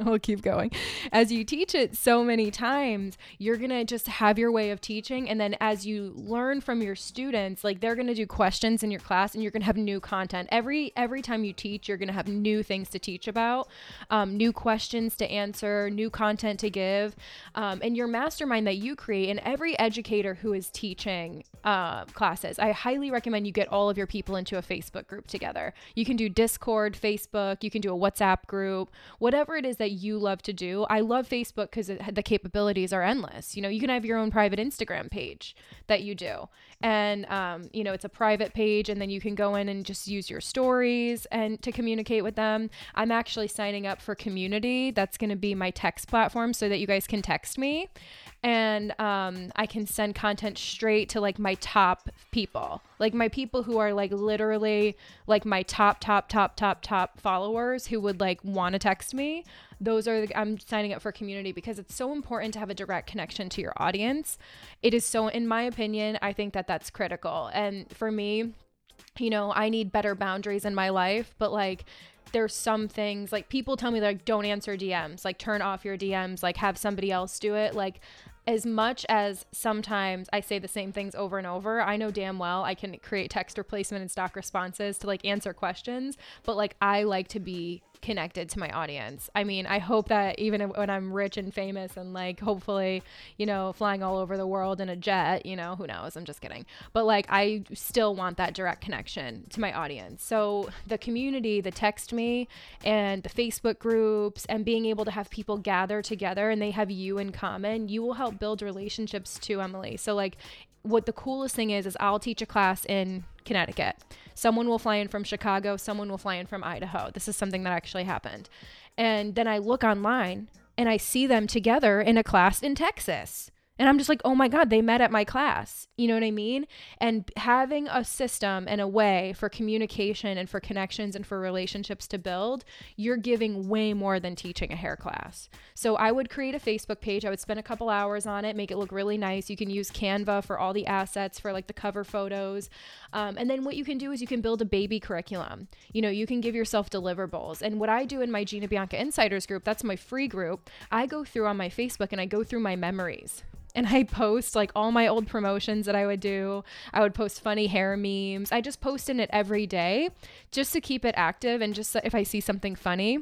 I'll keep going. As you teach it so many times, you're going to just have your way of teaching. And then as you learn from your students, like they're going to do questions in your class and you're going to have new content. Every, every time you teach, you're going to have new things to teach about, um, new questions to answer, new content to give. Um, and your mastermind that you create and every educator who is teaching uh, classes, I highly recommend you get all of your people into a Facebook group together. You can do Discord, Facebook, you can do a WhatsApp group, whatever it is that you love to do. I love Facebook because the capabilities are endless. You know, you can have your own private Instagram page that you do. And, um, you know, it's a private page, and then you can go in and just use your stories and to communicate with them. I'm actually signing up for Community. That's going to be my text platform so that you guys can text me and um, I can send content straight to like my top people, like my people who are like literally like my top, top, top, top, top followers who would like want to text me. Those are the, I'm signing up for community because it's so important to have a direct connection to your audience. It is so, in my opinion, I think that that's critical. And for me, you know, I need better boundaries in my life, but like there's some things like people tell me like don't answer DMs, like turn off your DMs, like have somebody else do it. Like as much as sometimes I say the same things over and over, I know damn well I can create text replacement and stock responses to like answer questions, but like I like to be connected to my audience. I mean, I hope that even when I'm rich and famous and like hopefully, you know, flying all over the world in a jet, you know, who knows? I'm just kidding. But like I still want that direct connection to my audience. So the community, the text me and the Facebook groups and being able to have people gather together and they have you in common, you will help build relationships too, Emily. So like what the coolest thing is is I'll teach a class in Connecticut. Someone will fly in from Chicago, someone will fly in from Idaho. This is something that actually happened. And then I look online and I see them together in a class in Texas. And I'm just like, oh my God, they met at my class. You know what I mean? And having a system and a way for communication and for connections and for relationships to build, you're giving way more than teaching a hair class. So I would create a Facebook page. I would spend a couple hours on it, make it look really nice. You can use Canva for all the assets for like the cover photos. Um, and then what you can do is you can build a baby curriculum. You know, you can give yourself deliverables. And what I do in my Gina Bianca Insiders group, that's my free group, I go through on my Facebook and I go through my memories and I post like all my old promotions that I would do. I would post funny hair memes. I just post in it every day just to keep it active and just if I see something funny,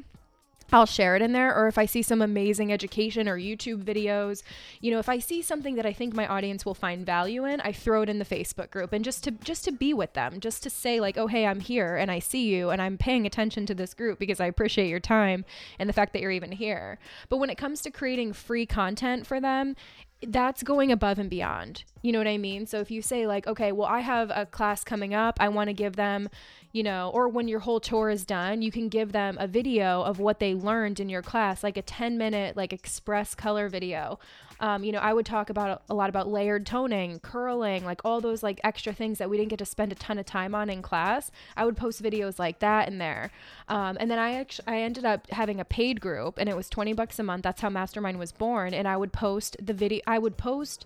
I'll share it in there or if I see some amazing education or YouTube videos, you know, if I see something that I think my audience will find value in, I throw it in the Facebook group and just to just to be with them, just to say like, "Oh, hey, I'm here and I see you and I'm paying attention to this group because I appreciate your time and the fact that you're even here." But when it comes to creating free content for them, that's going above and beyond. You know what I mean? So if you say like, okay, well, I have a class coming up, I want to give them, you know, or when your whole tour is done, you can give them a video of what they learned in your class, like a 10 minute like express color video um, you know, I would talk about a lot about layered toning, curling, like all those like extra things that we didn't get to spend a ton of time on in class. I would post videos like that in there. Um, and then I actually I ended up having a paid group, and it was twenty bucks a month. That's how Mastermind was born. And I would post the video. I would post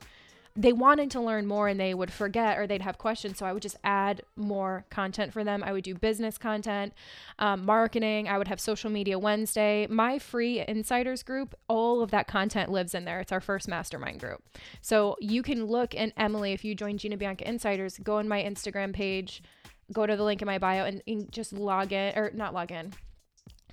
they wanted to learn more and they would forget or they'd have questions. So I would just add more content for them. I would do business content, um, marketing. I would have social media Wednesday. My free insiders group, all of that content lives in there. It's our first mastermind group. So you can look and Emily, if you join Gina Bianca Insiders, go on my Instagram page, go to the link in my bio and, and just log in or not log in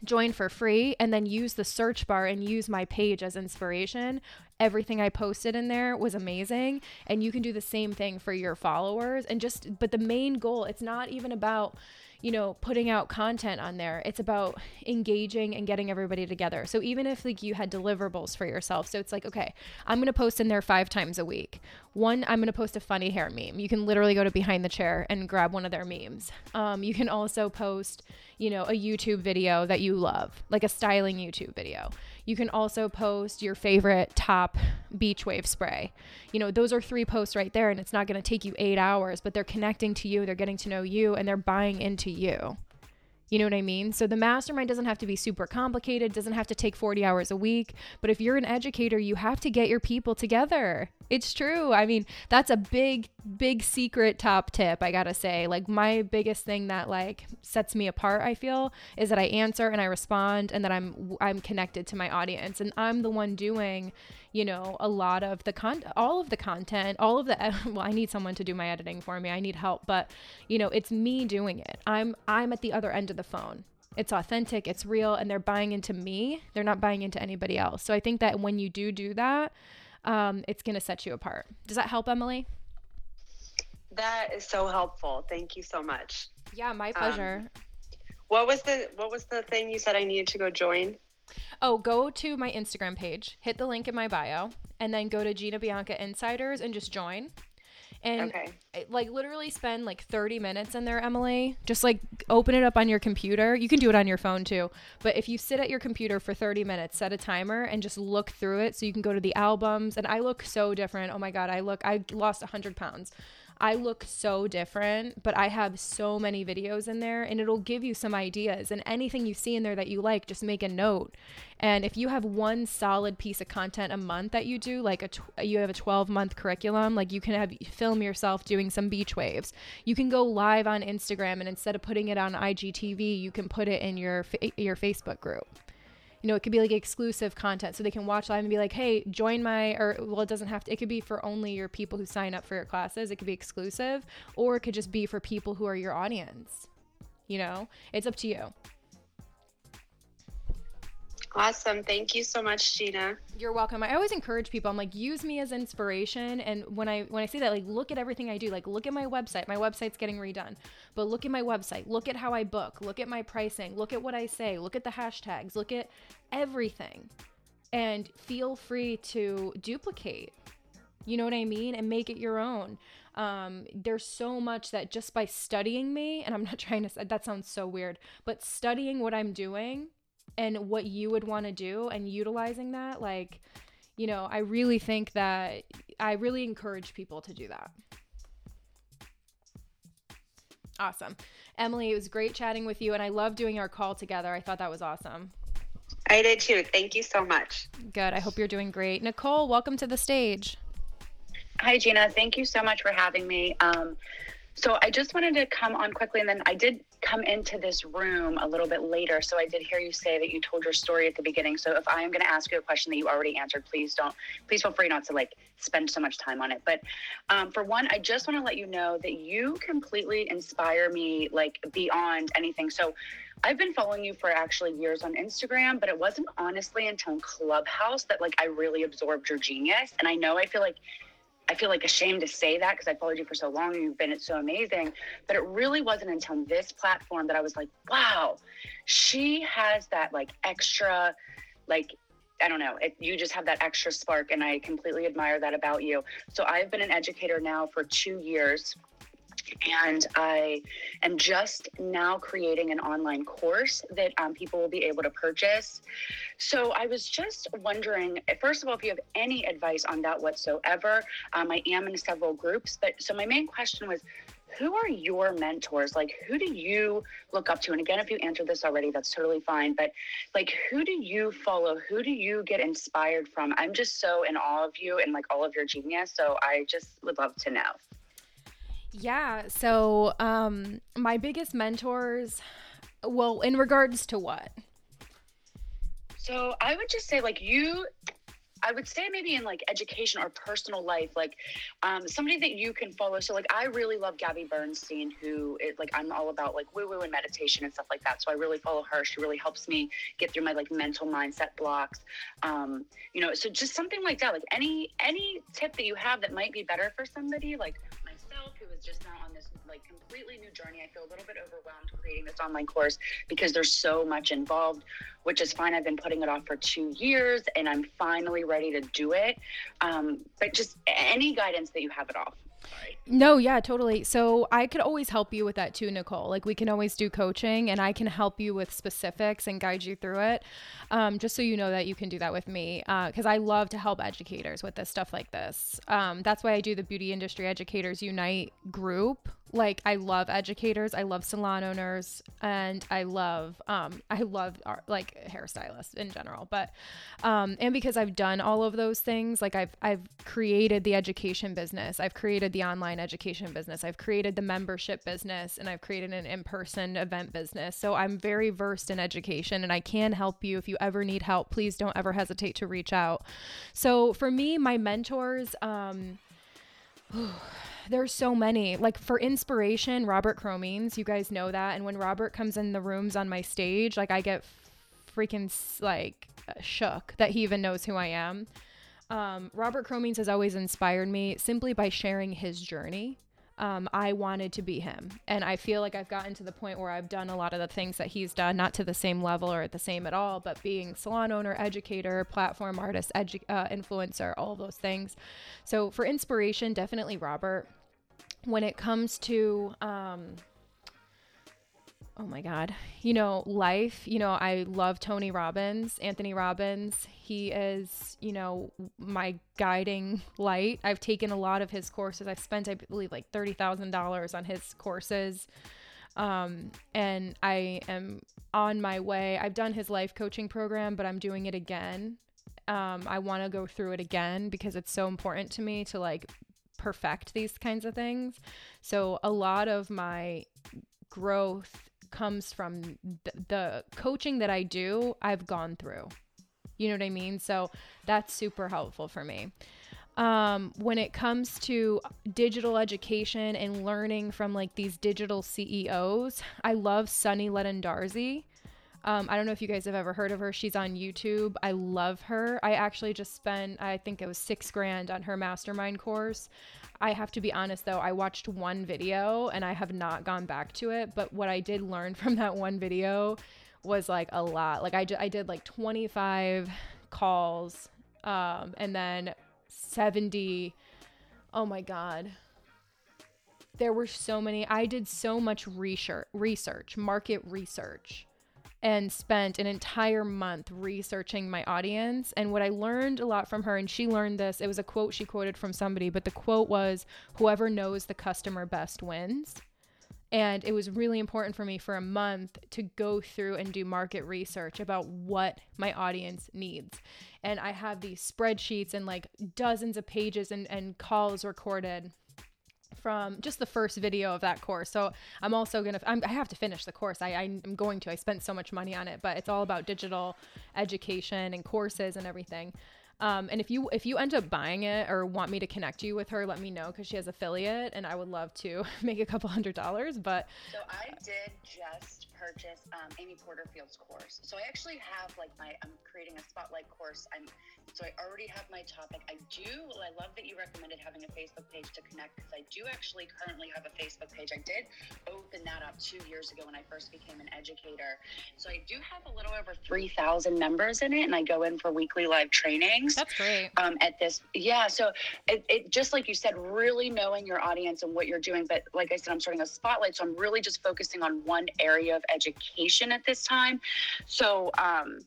join for free and then use the search bar and use my page as inspiration. Everything I posted in there was amazing. And you can do the same thing for your followers. And just, but the main goal, it's not even about, you know, putting out content on there. It's about engaging and getting everybody together. So even if like you had deliverables for yourself, so it's like, okay, I'm going to post in there five times a week. One, I'm going to post a funny hair meme. You can literally go to behind the chair and grab one of their memes. Um, you can also post, you know, a YouTube video that you love, like a styling YouTube video. You can also post your favorite top beach wave spray. You know, those are three posts right there, and it's not going to take you eight hours, but they're connecting to you, they're getting to know you, and they're buying into you. You know what I mean? So the mastermind doesn't have to be super complicated, doesn't have to take 40 hours a week. But if you're an educator, you have to get your people together. It's true. I mean, that's a big, big secret top tip, I gotta say. Like, my biggest thing that like sets me apart, I feel, is that I answer and I respond and that I'm I'm connected to my audience. And I'm the one doing, you know, a lot of the con all of the content, all of the well, I need someone to do my editing for me. I need help, but you know, it's me doing it. I'm I'm at the other end of the phone. It's authentic, it's real, and they're buying into me. They're not buying into anybody else. So I think that when you do do that, um, it's going to set you apart. Does that help, Emily? That is so helpful. Thank you so much. Yeah, my pleasure. Um, what was the what was the thing you said I needed to go join? Oh, go to my Instagram page, hit the link in my bio, and then go to Gina Bianca Insiders and just join. And Okay. like literally spend like 30 minutes in there, Emily. Just like open it up on your computer. You can do it on your phone too. But if you sit at your computer for 30 minutes, set a timer and just look through it so you can go to the albums. And I look so different. Oh my God, I look, I lost 100 pounds. I look so different, but I have so many videos in there and it'll give you some ideas. And anything you see in there that you like, just make a note. And if you have one solid piece of content a month that you do, like a tw- you have a 12 month curriculum, like you can have film yourself doing some beach waves. You can go live on Instagram and instead of putting it on IGTV, you can put it in your fa- your Facebook group you know, it could be like exclusive content so they can watch live and be like, hey, join my, or well, it doesn't have to, it could be for only your people who sign up for your classes. It could be exclusive, or it could just be for people who are your audience. You know, it's up to you. Awesome. Thank you so much, Gina. You're welcome. I always encourage people. I'm like, use me as inspiration. And when I when I say that, like, look at everything I do. Like, look at my website. My website's getting redone, but look at my website. Look at how I book. Look at my pricing. Look at what I say. Look at the hashtags. Look at everything, and feel free to duplicate. You know what I mean? And make it your own. Um, there's so much that just by studying me, and I'm not trying to. That sounds so weird, but studying what I'm doing and what you would want to do and utilizing that like you know i really think that i really encourage people to do that awesome emily it was great chatting with you and i love doing our call together i thought that was awesome I did too. Thank you so much. good i hope you're doing great nicole welcome to the stage Hi, Gina. Thank you so much for having me. Um, so I just wanted to come on quickly, and then I did come into this room a little bit later. So I did hear you say that you told your story at the beginning. So if I am going to ask you a question that you already answered, please don't. Please feel free not to like spend so much time on it. But um, for one, I just want to let you know that you completely inspire me, like beyond anything. So I've been following you for actually years on Instagram, but it wasn't honestly until Clubhouse that like I really absorbed your genius. And I know I feel like I feel like ashamed to say that because I followed you for so long and you've been it so amazing. But it really wasn't until this platform that I was like, wow, she has that like extra, like, I don't know, it, you just have that extra spark. And I completely admire that about you. So I've been an educator now for two years. And I am just now creating an online course that um, people will be able to purchase. So I was just wondering, first of all, if you have any advice on that whatsoever. Um, I am in several groups, but so my main question was, who are your mentors? Like, who do you look up to? And again, if you answered this already, that's totally fine. But like, who do you follow? Who do you get inspired from? I'm just so in awe of you and like all of your genius. So I just would love to know. Yeah so um my biggest mentors well in regards to what So I would just say, like, you, I would say maybe in like education or personal life, like um, somebody that you can follow. So, like, I really love Gabby Bernstein, who is like, I'm all about like woo woo and meditation and stuff like that. So I really follow her. She really helps me get through my like mental mindset blocks. Um, you know, so just something like that. Like, any, any tip that you have that might be better for somebody, like myself, who is just now on this like completely new journey. I feel a little bit overwhelmed creating this online course because there's so much involved, which is fine. I've been putting it off for two years and I'm finally ready to do it. Um, but just any guidance that you have at all. Sorry. No, yeah, totally. So I could always help you with that too, Nicole. Like we can always do coaching and I can help you with specifics and guide you through it. Um, just so you know that you can do that with me. Uh, cause I love to help educators with this stuff like this. Um, that's why I do the Beauty Industry Educators Unite group like I love educators, I love salon owners, and I love um I love like hairstylists in general. But um and because I've done all of those things, like I've I've created the education business, I've created the online education business, I've created the membership business, and I've created an in-person event business. So I'm very versed in education and I can help you if you ever need help. Please don't ever hesitate to reach out. So for me, my mentors um there's so many. Like for inspiration, Robert Cromeans, you guys know that. And when Robert comes in the rooms on my stage, like I get freaking like shook that he even knows who I am. Um, Robert Cromeans has always inspired me simply by sharing his journey. Um, I wanted to be him. And I feel like I've gotten to the point where I've done a lot of the things that he's done, not to the same level or at the same at all, but being salon owner, educator, platform artist, edu- uh, influencer, all those things. So for inspiration, definitely Robert when it comes to um oh my god you know life you know i love tony robbins anthony robbins. He is you know my guiding light. I've taken a lot of his courses. I've spent i believe like $30000 on his courses. Um, and i am on my way. I've done his life coaching program but i'm doing it again. Um, i want to go through it again because it's so important to me to like perfect these kinds of things. So a lot of my growth comes from th- the coaching that I do, I've gone through. You know what I mean? So that's super helpful for me. Um, when it comes to digital education and learning from like these digital CEOs, I love Sunny Lenarduzzi. Um, I don't know if you guys have ever heard of her. She's on YouTube. I love her. I actually just spent, I think it was six grand on her mastermind course. I have to be honest though, I watched one video and I have not gone back to it. But what I did learn from that one video was like a lot. Like I, I did like 25 calls um, and then 70. Oh my God. There were so many. I did so much research, research, market research and spent an entire month researching my audience. And what I learned a lot from her, and she learned this, it was a quote she quoted from somebody, but the quote was, Whoever knows the customer best wins. And it was really important for me for a month to go through and do market research about what my audience needs. And I have these spreadsheets and like dozens of pages and, and calls recorded from just the first video of that course. So I'm also gonna I'm, i have to finish the course. I I'm going to. I spent so much money on it, but it's all about digital education and courses and everything. Um, and if you if you end up buying it or want me to connect you with her, let me know because she has affiliate, and I would love to make a couple hundred dollars. But so I did just purchase um, Amy Porterfield's course. So I actually have like my I'm creating a spotlight course. I'm so I already have my topic. I do. I love that you recommended having a Facebook page to connect because I do actually currently have a Facebook page. I did open that up two years ago when I first became an educator. So I do have a little over three thousand members in it, and I go in for weekly live trainings. That's great. Um, at this, yeah. So it, it just like you said, really knowing your audience and what you're doing. But like I said, I'm starting a spotlight, so I'm really just focusing on one area of education at this time. So, um,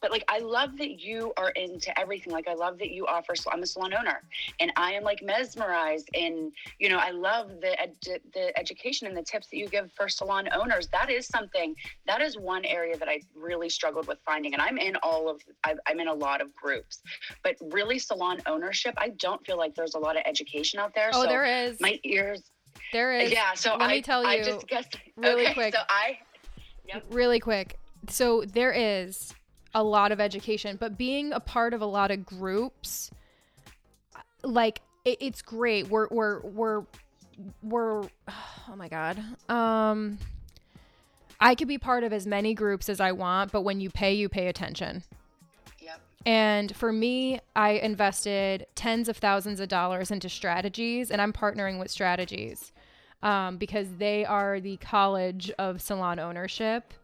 but like I love that you are into everything. Like I love that you offer. I'm a salon owner, and I am like mesmerized. And you know, I love the ed- the education and the tips that you give for salon owners. That is something. That is one area that I really struggled with finding. And I'm in all of. I'm in a lot of groups, but really salon ownership. I don't feel like there's a lot of education out there. Oh, so there is. My ears. There is. Yeah. So let I, me tell you. I just guess really okay, quick. So I. Yep. Really quick. So there is a lot of education, but being a part of a lot of groups, like it, it's great. We're we're we're we're oh my god. Um I could be part of as many groups as I want, but when you pay, you pay attention. Yep. And for me, I invested tens of thousands of dollars into strategies, and I'm partnering with strategies um, because they are the college of salon ownership.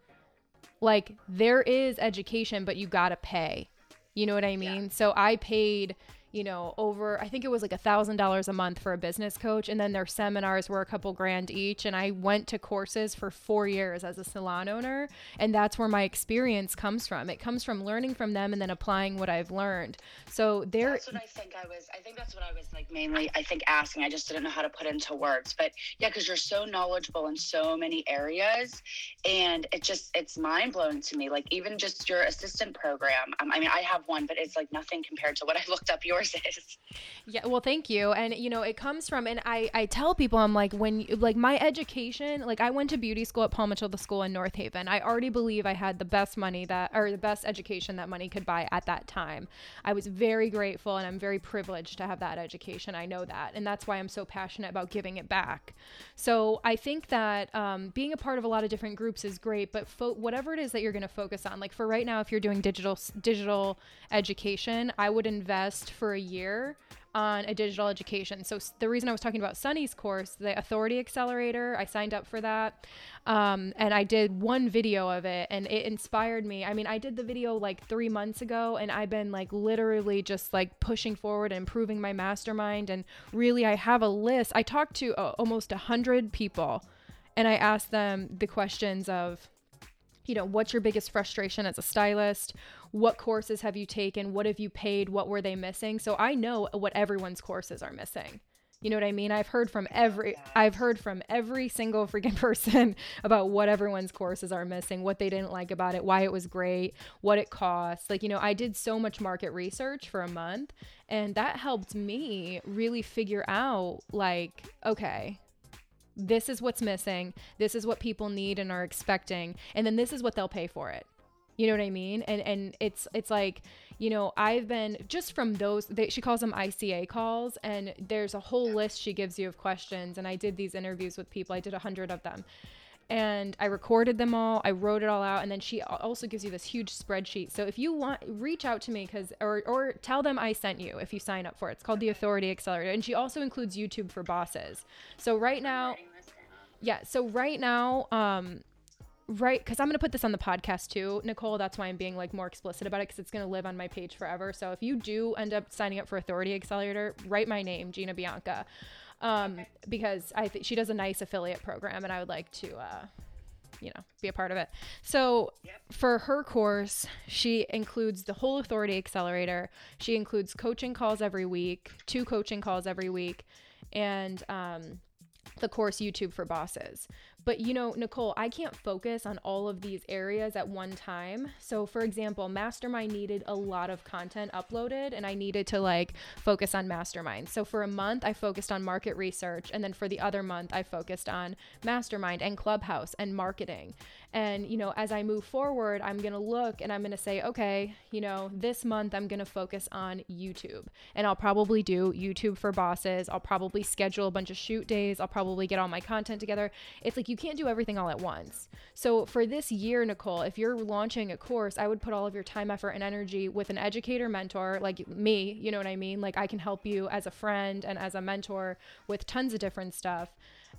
Like, there is education, but you got to pay. You know what I mean? Yeah. So I paid, you know, over, I think it was like a thousand dollars a month for a business coach. And then their seminars were a couple grand each. And I went to courses for four years as a salon owner. And that's where my experience comes from. It comes from learning from them and then applying what I've learned. So there. That's what I think I was, I think that's what I was like mainly, I think asking. I just didn't know how to put into words. But yeah, because you're so knowledgeable in so many areas. And it just, it's mind blowing to me. Like even just your assistant program. Um, I mean, I have one, but it's like nothing compared to what I looked up yours is. Yeah, well, thank you. And you know, it comes from, and I I tell people, I'm like, when you, like my education, like I went to beauty school at Paul Mitchell School in North Haven. I already believe I had the best money that, or the best education that money could buy at that time. I was very grateful, and I'm very privileged to have that education. I know that, and that's why I'm so passionate about giving it back. So I think that um, being a part of a lot of different groups is great, but fo- whatever it is that you're going to focus on, like for right now, if you're doing digital digital education, I would invest for a year on a digital education. So the reason I was talking about Sunny's course, the Authority Accelerator, I signed up for that, um, and I did one video of it, and it inspired me. I mean, I did the video like three months ago, and I've been like literally just like pushing forward and improving my mastermind, and really, I have a list. I talked to uh, almost a hundred people, and I asked them the questions of you know, what's your biggest frustration as a stylist? What courses have you taken? What have you paid? What were they missing? So I know what everyone's courses are missing. You know what I mean? I've heard from every I've heard from every single freaking person about what everyone's courses are missing, what they didn't like about it, why it was great, what it costs. Like, you know, I did so much market research for a month and that helped me really figure out like, okay, this is what's missing. This is what people need and are expecting. And then this is what they'll pay for it. You know what I mean? And and it's it's like, you know, I've been just from those they, she calls them ICA calls and there's a whole list she gives you of questions and I did these interviews with people. I did a 100 of them and I recorded them all. I wrote it all out, and then she also gives you this huge spreadsheet. So if you want, reach out to me because, or or tell them I sent you if you sign up for it. It's called the Authority Accelerator, and she also includes YouTube for bosses. So right now, yeah. So right now, um, right because i'm going to put this on the podcast too nicole that's why i'm being like more explicit about it because it's going to live on my page forever so if you do end up signing up for authority accelerator write my name gina bianca um, okay. because I think she does a nice affiliate program, and I would like to, uh, you know, be a part of it. So yep. for her course, she includes the whole Authority Accelerator. She includes coaching calls every week, two coaching calls every week, and um, the course YouTube for Bosses. But you know, Nicole, I can't focus on all of these areas at one time. So, for example, Mastermind needed a lot of content uploaded, and I needed to like focus on Mastermind. So, for a month, I focused on market research, and then for the other month, I focused on Mastermind and Clubhouse and marketing. And, you know, as I move forward, I'm going to look and I'm going to say, okay, you know, this month I'm going to focus on YouTube. And I'll probably do YouTube for bosses. I'll probably schedule a bunch of shoot days. I'll probably get all my content together. It's like you can't do everything all at once. So for this year, Nicole, if you're launching a course, I would put all of your time, effort, and energy with an educator mentor like me. You know what I mean? Like I can help you as a friend and as a mentor with tons of different stuff.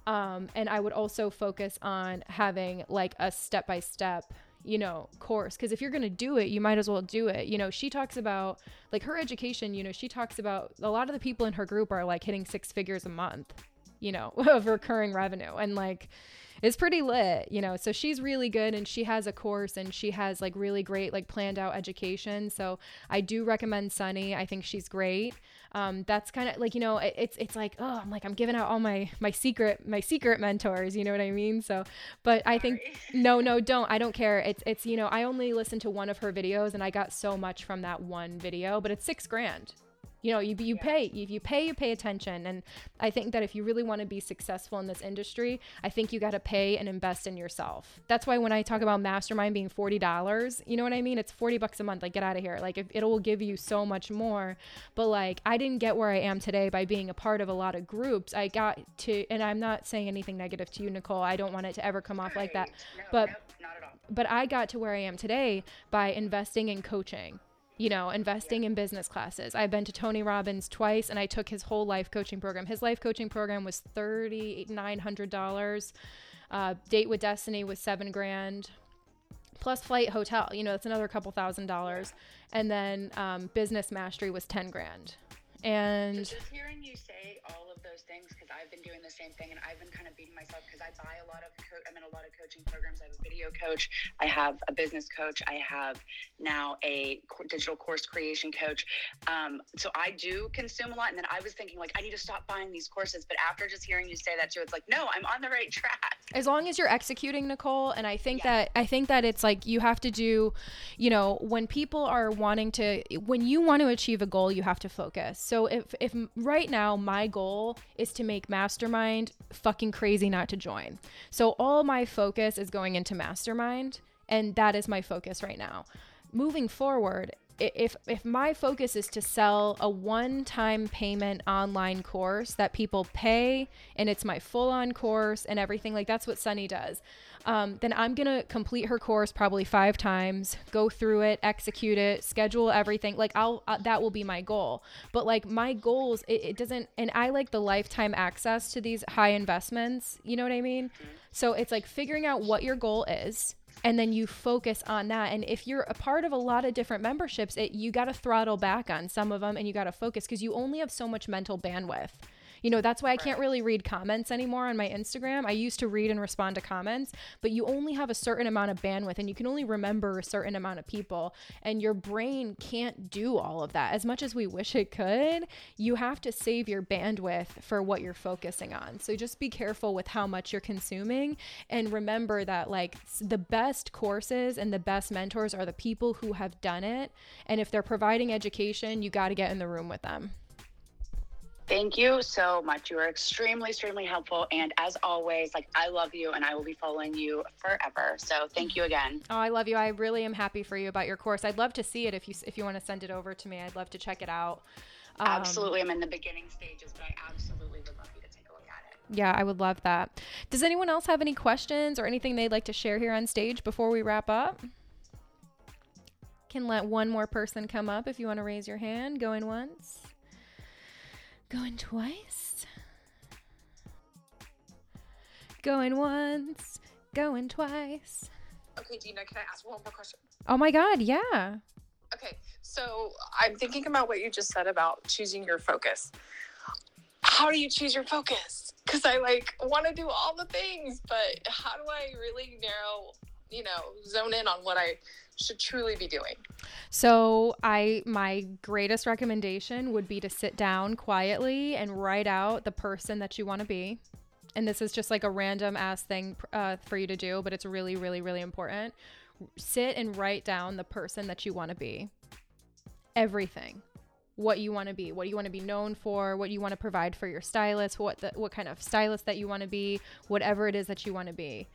Um, and I would also focus on having like a step by step you know course because if you're going to do it you might as well do it you know she talks about like her education you know she talks about a lot of the people in her group are like hitting six figures a month you know of recurring revenue and like is pretty lit, you know. So she's really good and she has a course and she has like really great like planned out education. So I do recommend Sunny. I think she's great. Um, that's kind of like you know it, it's it's like oh I'm like I'm giving out all my my secret my secret mentors you know what I mean? So but I think no no don't I don't care. It's it's you know I only listened to one of her videos and I got so much from that one video but it's six grand you know you, you yeah. pay if you pay you pay attention. And i think that if you really want to be successful in this industry i think you got to pay and invest in yourself. That's why when i talk about mastermind being $40 you know what i mean? It's 40 bucks a month like get out of here. Like if, it will give you so much more. But like i didn't get where i am today by being a part of a lot of groups. I got to and i'm not saying anything negative to you nicole. I don't want it to ever come off like that. No, but no, but i got to where i am today by investing in coaching you know, investing in business classes. I've been to Tony Robbins twice and I took his whole life coaching program. His life coaching program was $3,900. Uh, Date with Destiny was seven grand plus flight hotel. You know, that's another couple thousand dollars. And then um, business mastery was 10 grand. And So just hearing you say all of those things, because I've been doing the same thing, and I've been kind of beating myself because I buy a lot of, co- I'm in a lot of coaching programs. I have a video coach, I have a business coach, I have now a co- digital course creation coach. Um, so I do consume a lot, and then I was thinking like I need to stop buying these courses. But after just hearing you say that too, it's like no, I'm on the right track. as long as you're executing nicole and i think Yeah. that i think that it's like you have to do you know when people are wanting to when you want to achieve a goal you have to focus so if if right now my goal is to make mastermind fucking crazy not to join. So all my focus is going into mastermind and that is my focus right now. Moving forward if if my focus is to sell a one-time payment online course that people pay and it's my full-on course and everything like that's what Sunny does. Um, then I'm gonna complete her course probably five times go through it execute it schedule everything. Like I'll uh, that will be my goal. But like my goals it, it doesn't and I like the lifetime access to these high investments you know what I mean? So it's like figuring out what your goal is and then you focus on that. And if you're a part of a lot of different memberships it, you got to throttle back on some of them and you got to focus because you only have so much mental bandwidth you know that's why i can't really read comments anymore on my instagram. I used to read and respond to comments but you only have a certain amount of bandwidth and you can only remember a certain amount of people and your brain can't do all of that. As much as we wish it could you have to save your bandwidth for what you're focusing on. So just be careful with how much you're consuming and remember that like the best courses and the best mentors are the people who have done it. And if they're providing education you got to get in the room with them Thank you so much. You are extremely, extremely helpful. And as always, like I love you and I will be following you forever. So thank you again. Oh, I love you. I really am happy for you about your course. I'd love to see it if you if you want to send it over to me. I'd love to check it out. Um, absolutely. I'm in the beginning stages, but I absolutely would love you to take a look at it. Yeah, I would love that. Does anyone else have any questions or anything they'd like to share here on stage before we wrap up? Can let one more person come up if you want to raise your hand. Going once. Going twice. Going once. Going twice. Okay, Dina, can I ask one more question? Oh my God, yeah. Okay, so I'm thinking about what you just said about choosing your focus. How do you choose your focus? Because I like want to do all the things, but how do I really narrow, you know, zone in on what I should truly be doing? So I my greatest recommendation would be to sit down quietly and write out the person that you want to be. And this is just like a random ass thing uh, for you to do, but it's really, really, really important. Sit and write down the person that you want to be. Everything what you want to be, what you want to be known for, what you want to provide for your stylist, what the, what kind of stylist that you want to be, whatever it is that you want to be.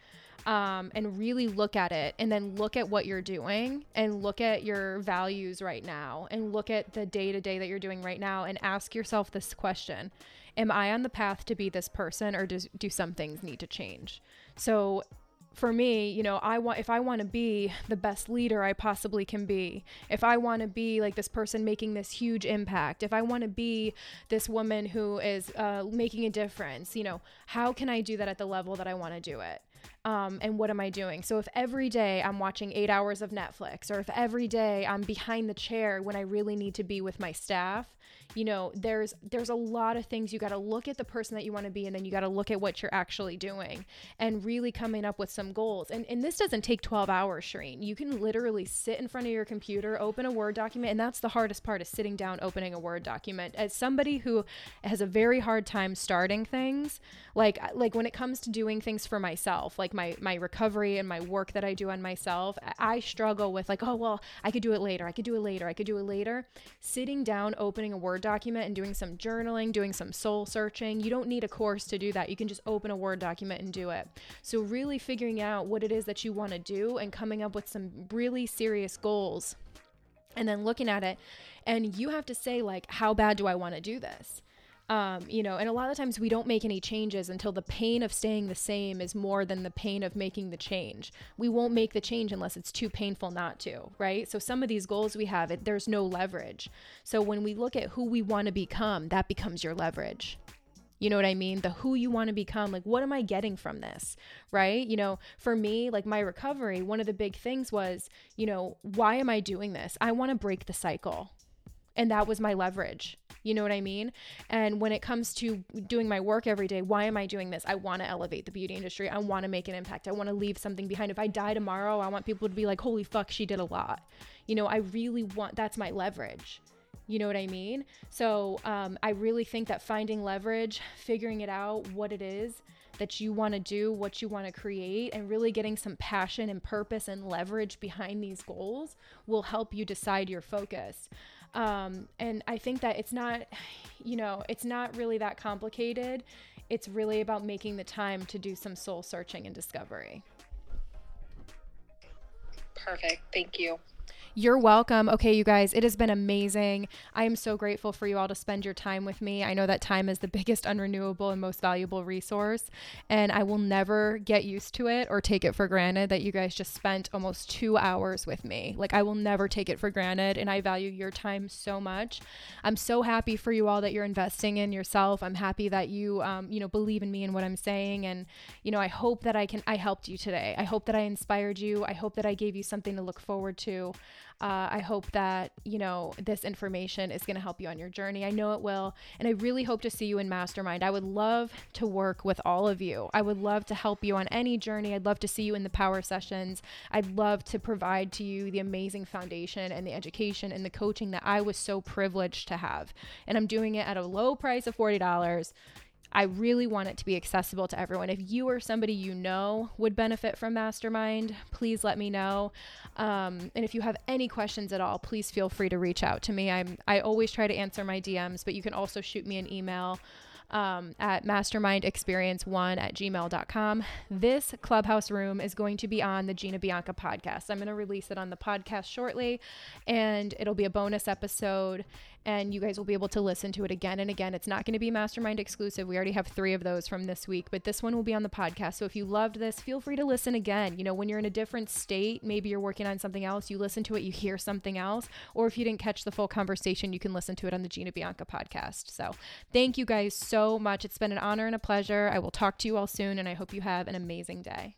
Um, and really look at it and then look at what you're doing and look at your values right now and look at the day to day that you're doing right now and ask yourself this question Am I on the path to be this person or does, do some things need to change? So for me, you know, I want if I want to be the best leader I possibly can be, if I want to be like this person making this huge impact, if I want to be this woman who is uh, making a difference, you know, how can I do that at the level that I want to do it? Um, and what am I doing? So if every day I'm watching eight hours of Netflix, or if every day I'm behind the chair when I really need to be with my staff, you know, there's there's a lot of things you got to look at the person that you want to be, and then you got to look at what you're actually doing, and really coming up with some goals. And and this doesn't take 12 hours, Shereen. You can literally sit in front of your computer, open a Word document, and that's the hardest part is sitting down, opening a Word document. As somebody who has a very hard time starting things, like like when it comes to doing things for myself, like my my recovery and my work that I do on myself, I I struggle with like, oh well, I could do it later. I could do it later. I could do it later. Sitting down, opening a Word document and doing some journaling, doing some soul searching. You don't need a course to do that. You can just open a Word document and do it. So really figuring out what it is that you want to do and coming up with some really serious goals and then looking at it and you have to say like how bad do i want to do this um, you know and a lot of times we don't make any changes until the pain of staying the same is more than the pain of making the change we won't make the change unless it's too painful not to right so some of these goals we have it there's no leverage so when we look at who we want to become that becomes your leverage you know what I mean? The who you want to become. Like, what am I getting from this? Right? You know, for me, like my recovery, one of the big things was, you know, why am I doing this? I want to break the cycle. And that was my leverage. You know what I mean? And when it comes to doing my work every day, why am I doing this? I want to elevate the beauty industry. I want to make an impact. I want to leave something behind. If I die tomorrow, I want people to be like, holy fuck, she did a lot. You know, I really want that's my leverage. You know what I mean? So um, I really think that finding leverage, figuring it out, what it is that you want to do, what you want to create, and really getting some passion and purpose and leverage behind these goals will help you decide your focus. Um, and I think that it's not, you know, it's not really that complicated. It's really about making the time to do some soul searching and discovery. Perfect. Thank you. You're welcome. Okay, you guys, it has been amazing. I am so grateful for you all to spend your time with me. I know that time is the biggest unrenewable and most valuable resource, and I will never get used to it or take it for granted that you guys just spent almost two hours with me. Like, I will never take it for granted, and I value your time so much. I'm so happy for you all that you're investing in yourself. I'm happy that you, um, you know, believe in me and what I'm saying, and you know, I hope that I can. I helped you today. I hope that I inspired you. I hope that I gave you something to look forward to. Uh, I hope that, you know, this information is going to help you on your journey. I know it will. And I really hope to see you in Mastermind. I would love to work with all of you. I would love to help you on any journey. I'd love to see you in the power sessions. I'd love to provide to you the amazing foundation and the education and the coaching that I was so privileged to have. And I'm doing it at a low price of $40 I really want it to be accessible to everyone. If you or somebody you know would benefit from Mastermind, please let me know. Um, and if you have any questions at all, please feel free to reach out to me. I'm I always try to answer my DMs, but you can also shoot me an email um, at mastermindexperience1 at gmail.com. This clubhouse room is going to be on the Gina Bianca podcast. I'm going to release it on the podcast shortly, and it'll be a bonus episode, and you guys will be able to listen to it again and again. It's not going to be Mastermind exclusive. We already have three of those from this week, but this one will be on the podcast. So if you loved this, feel free to listen again. You know, when you're in a different state, maybe you're working on something else, you listen to it, you hear something else, or if you didn't catch the full conversation, you can listen to it on the Gina Bianca podcast. So thank you guys so much. It's been an honor and a pleasure. I will talk to you all soon, and I hope you have an amazing day.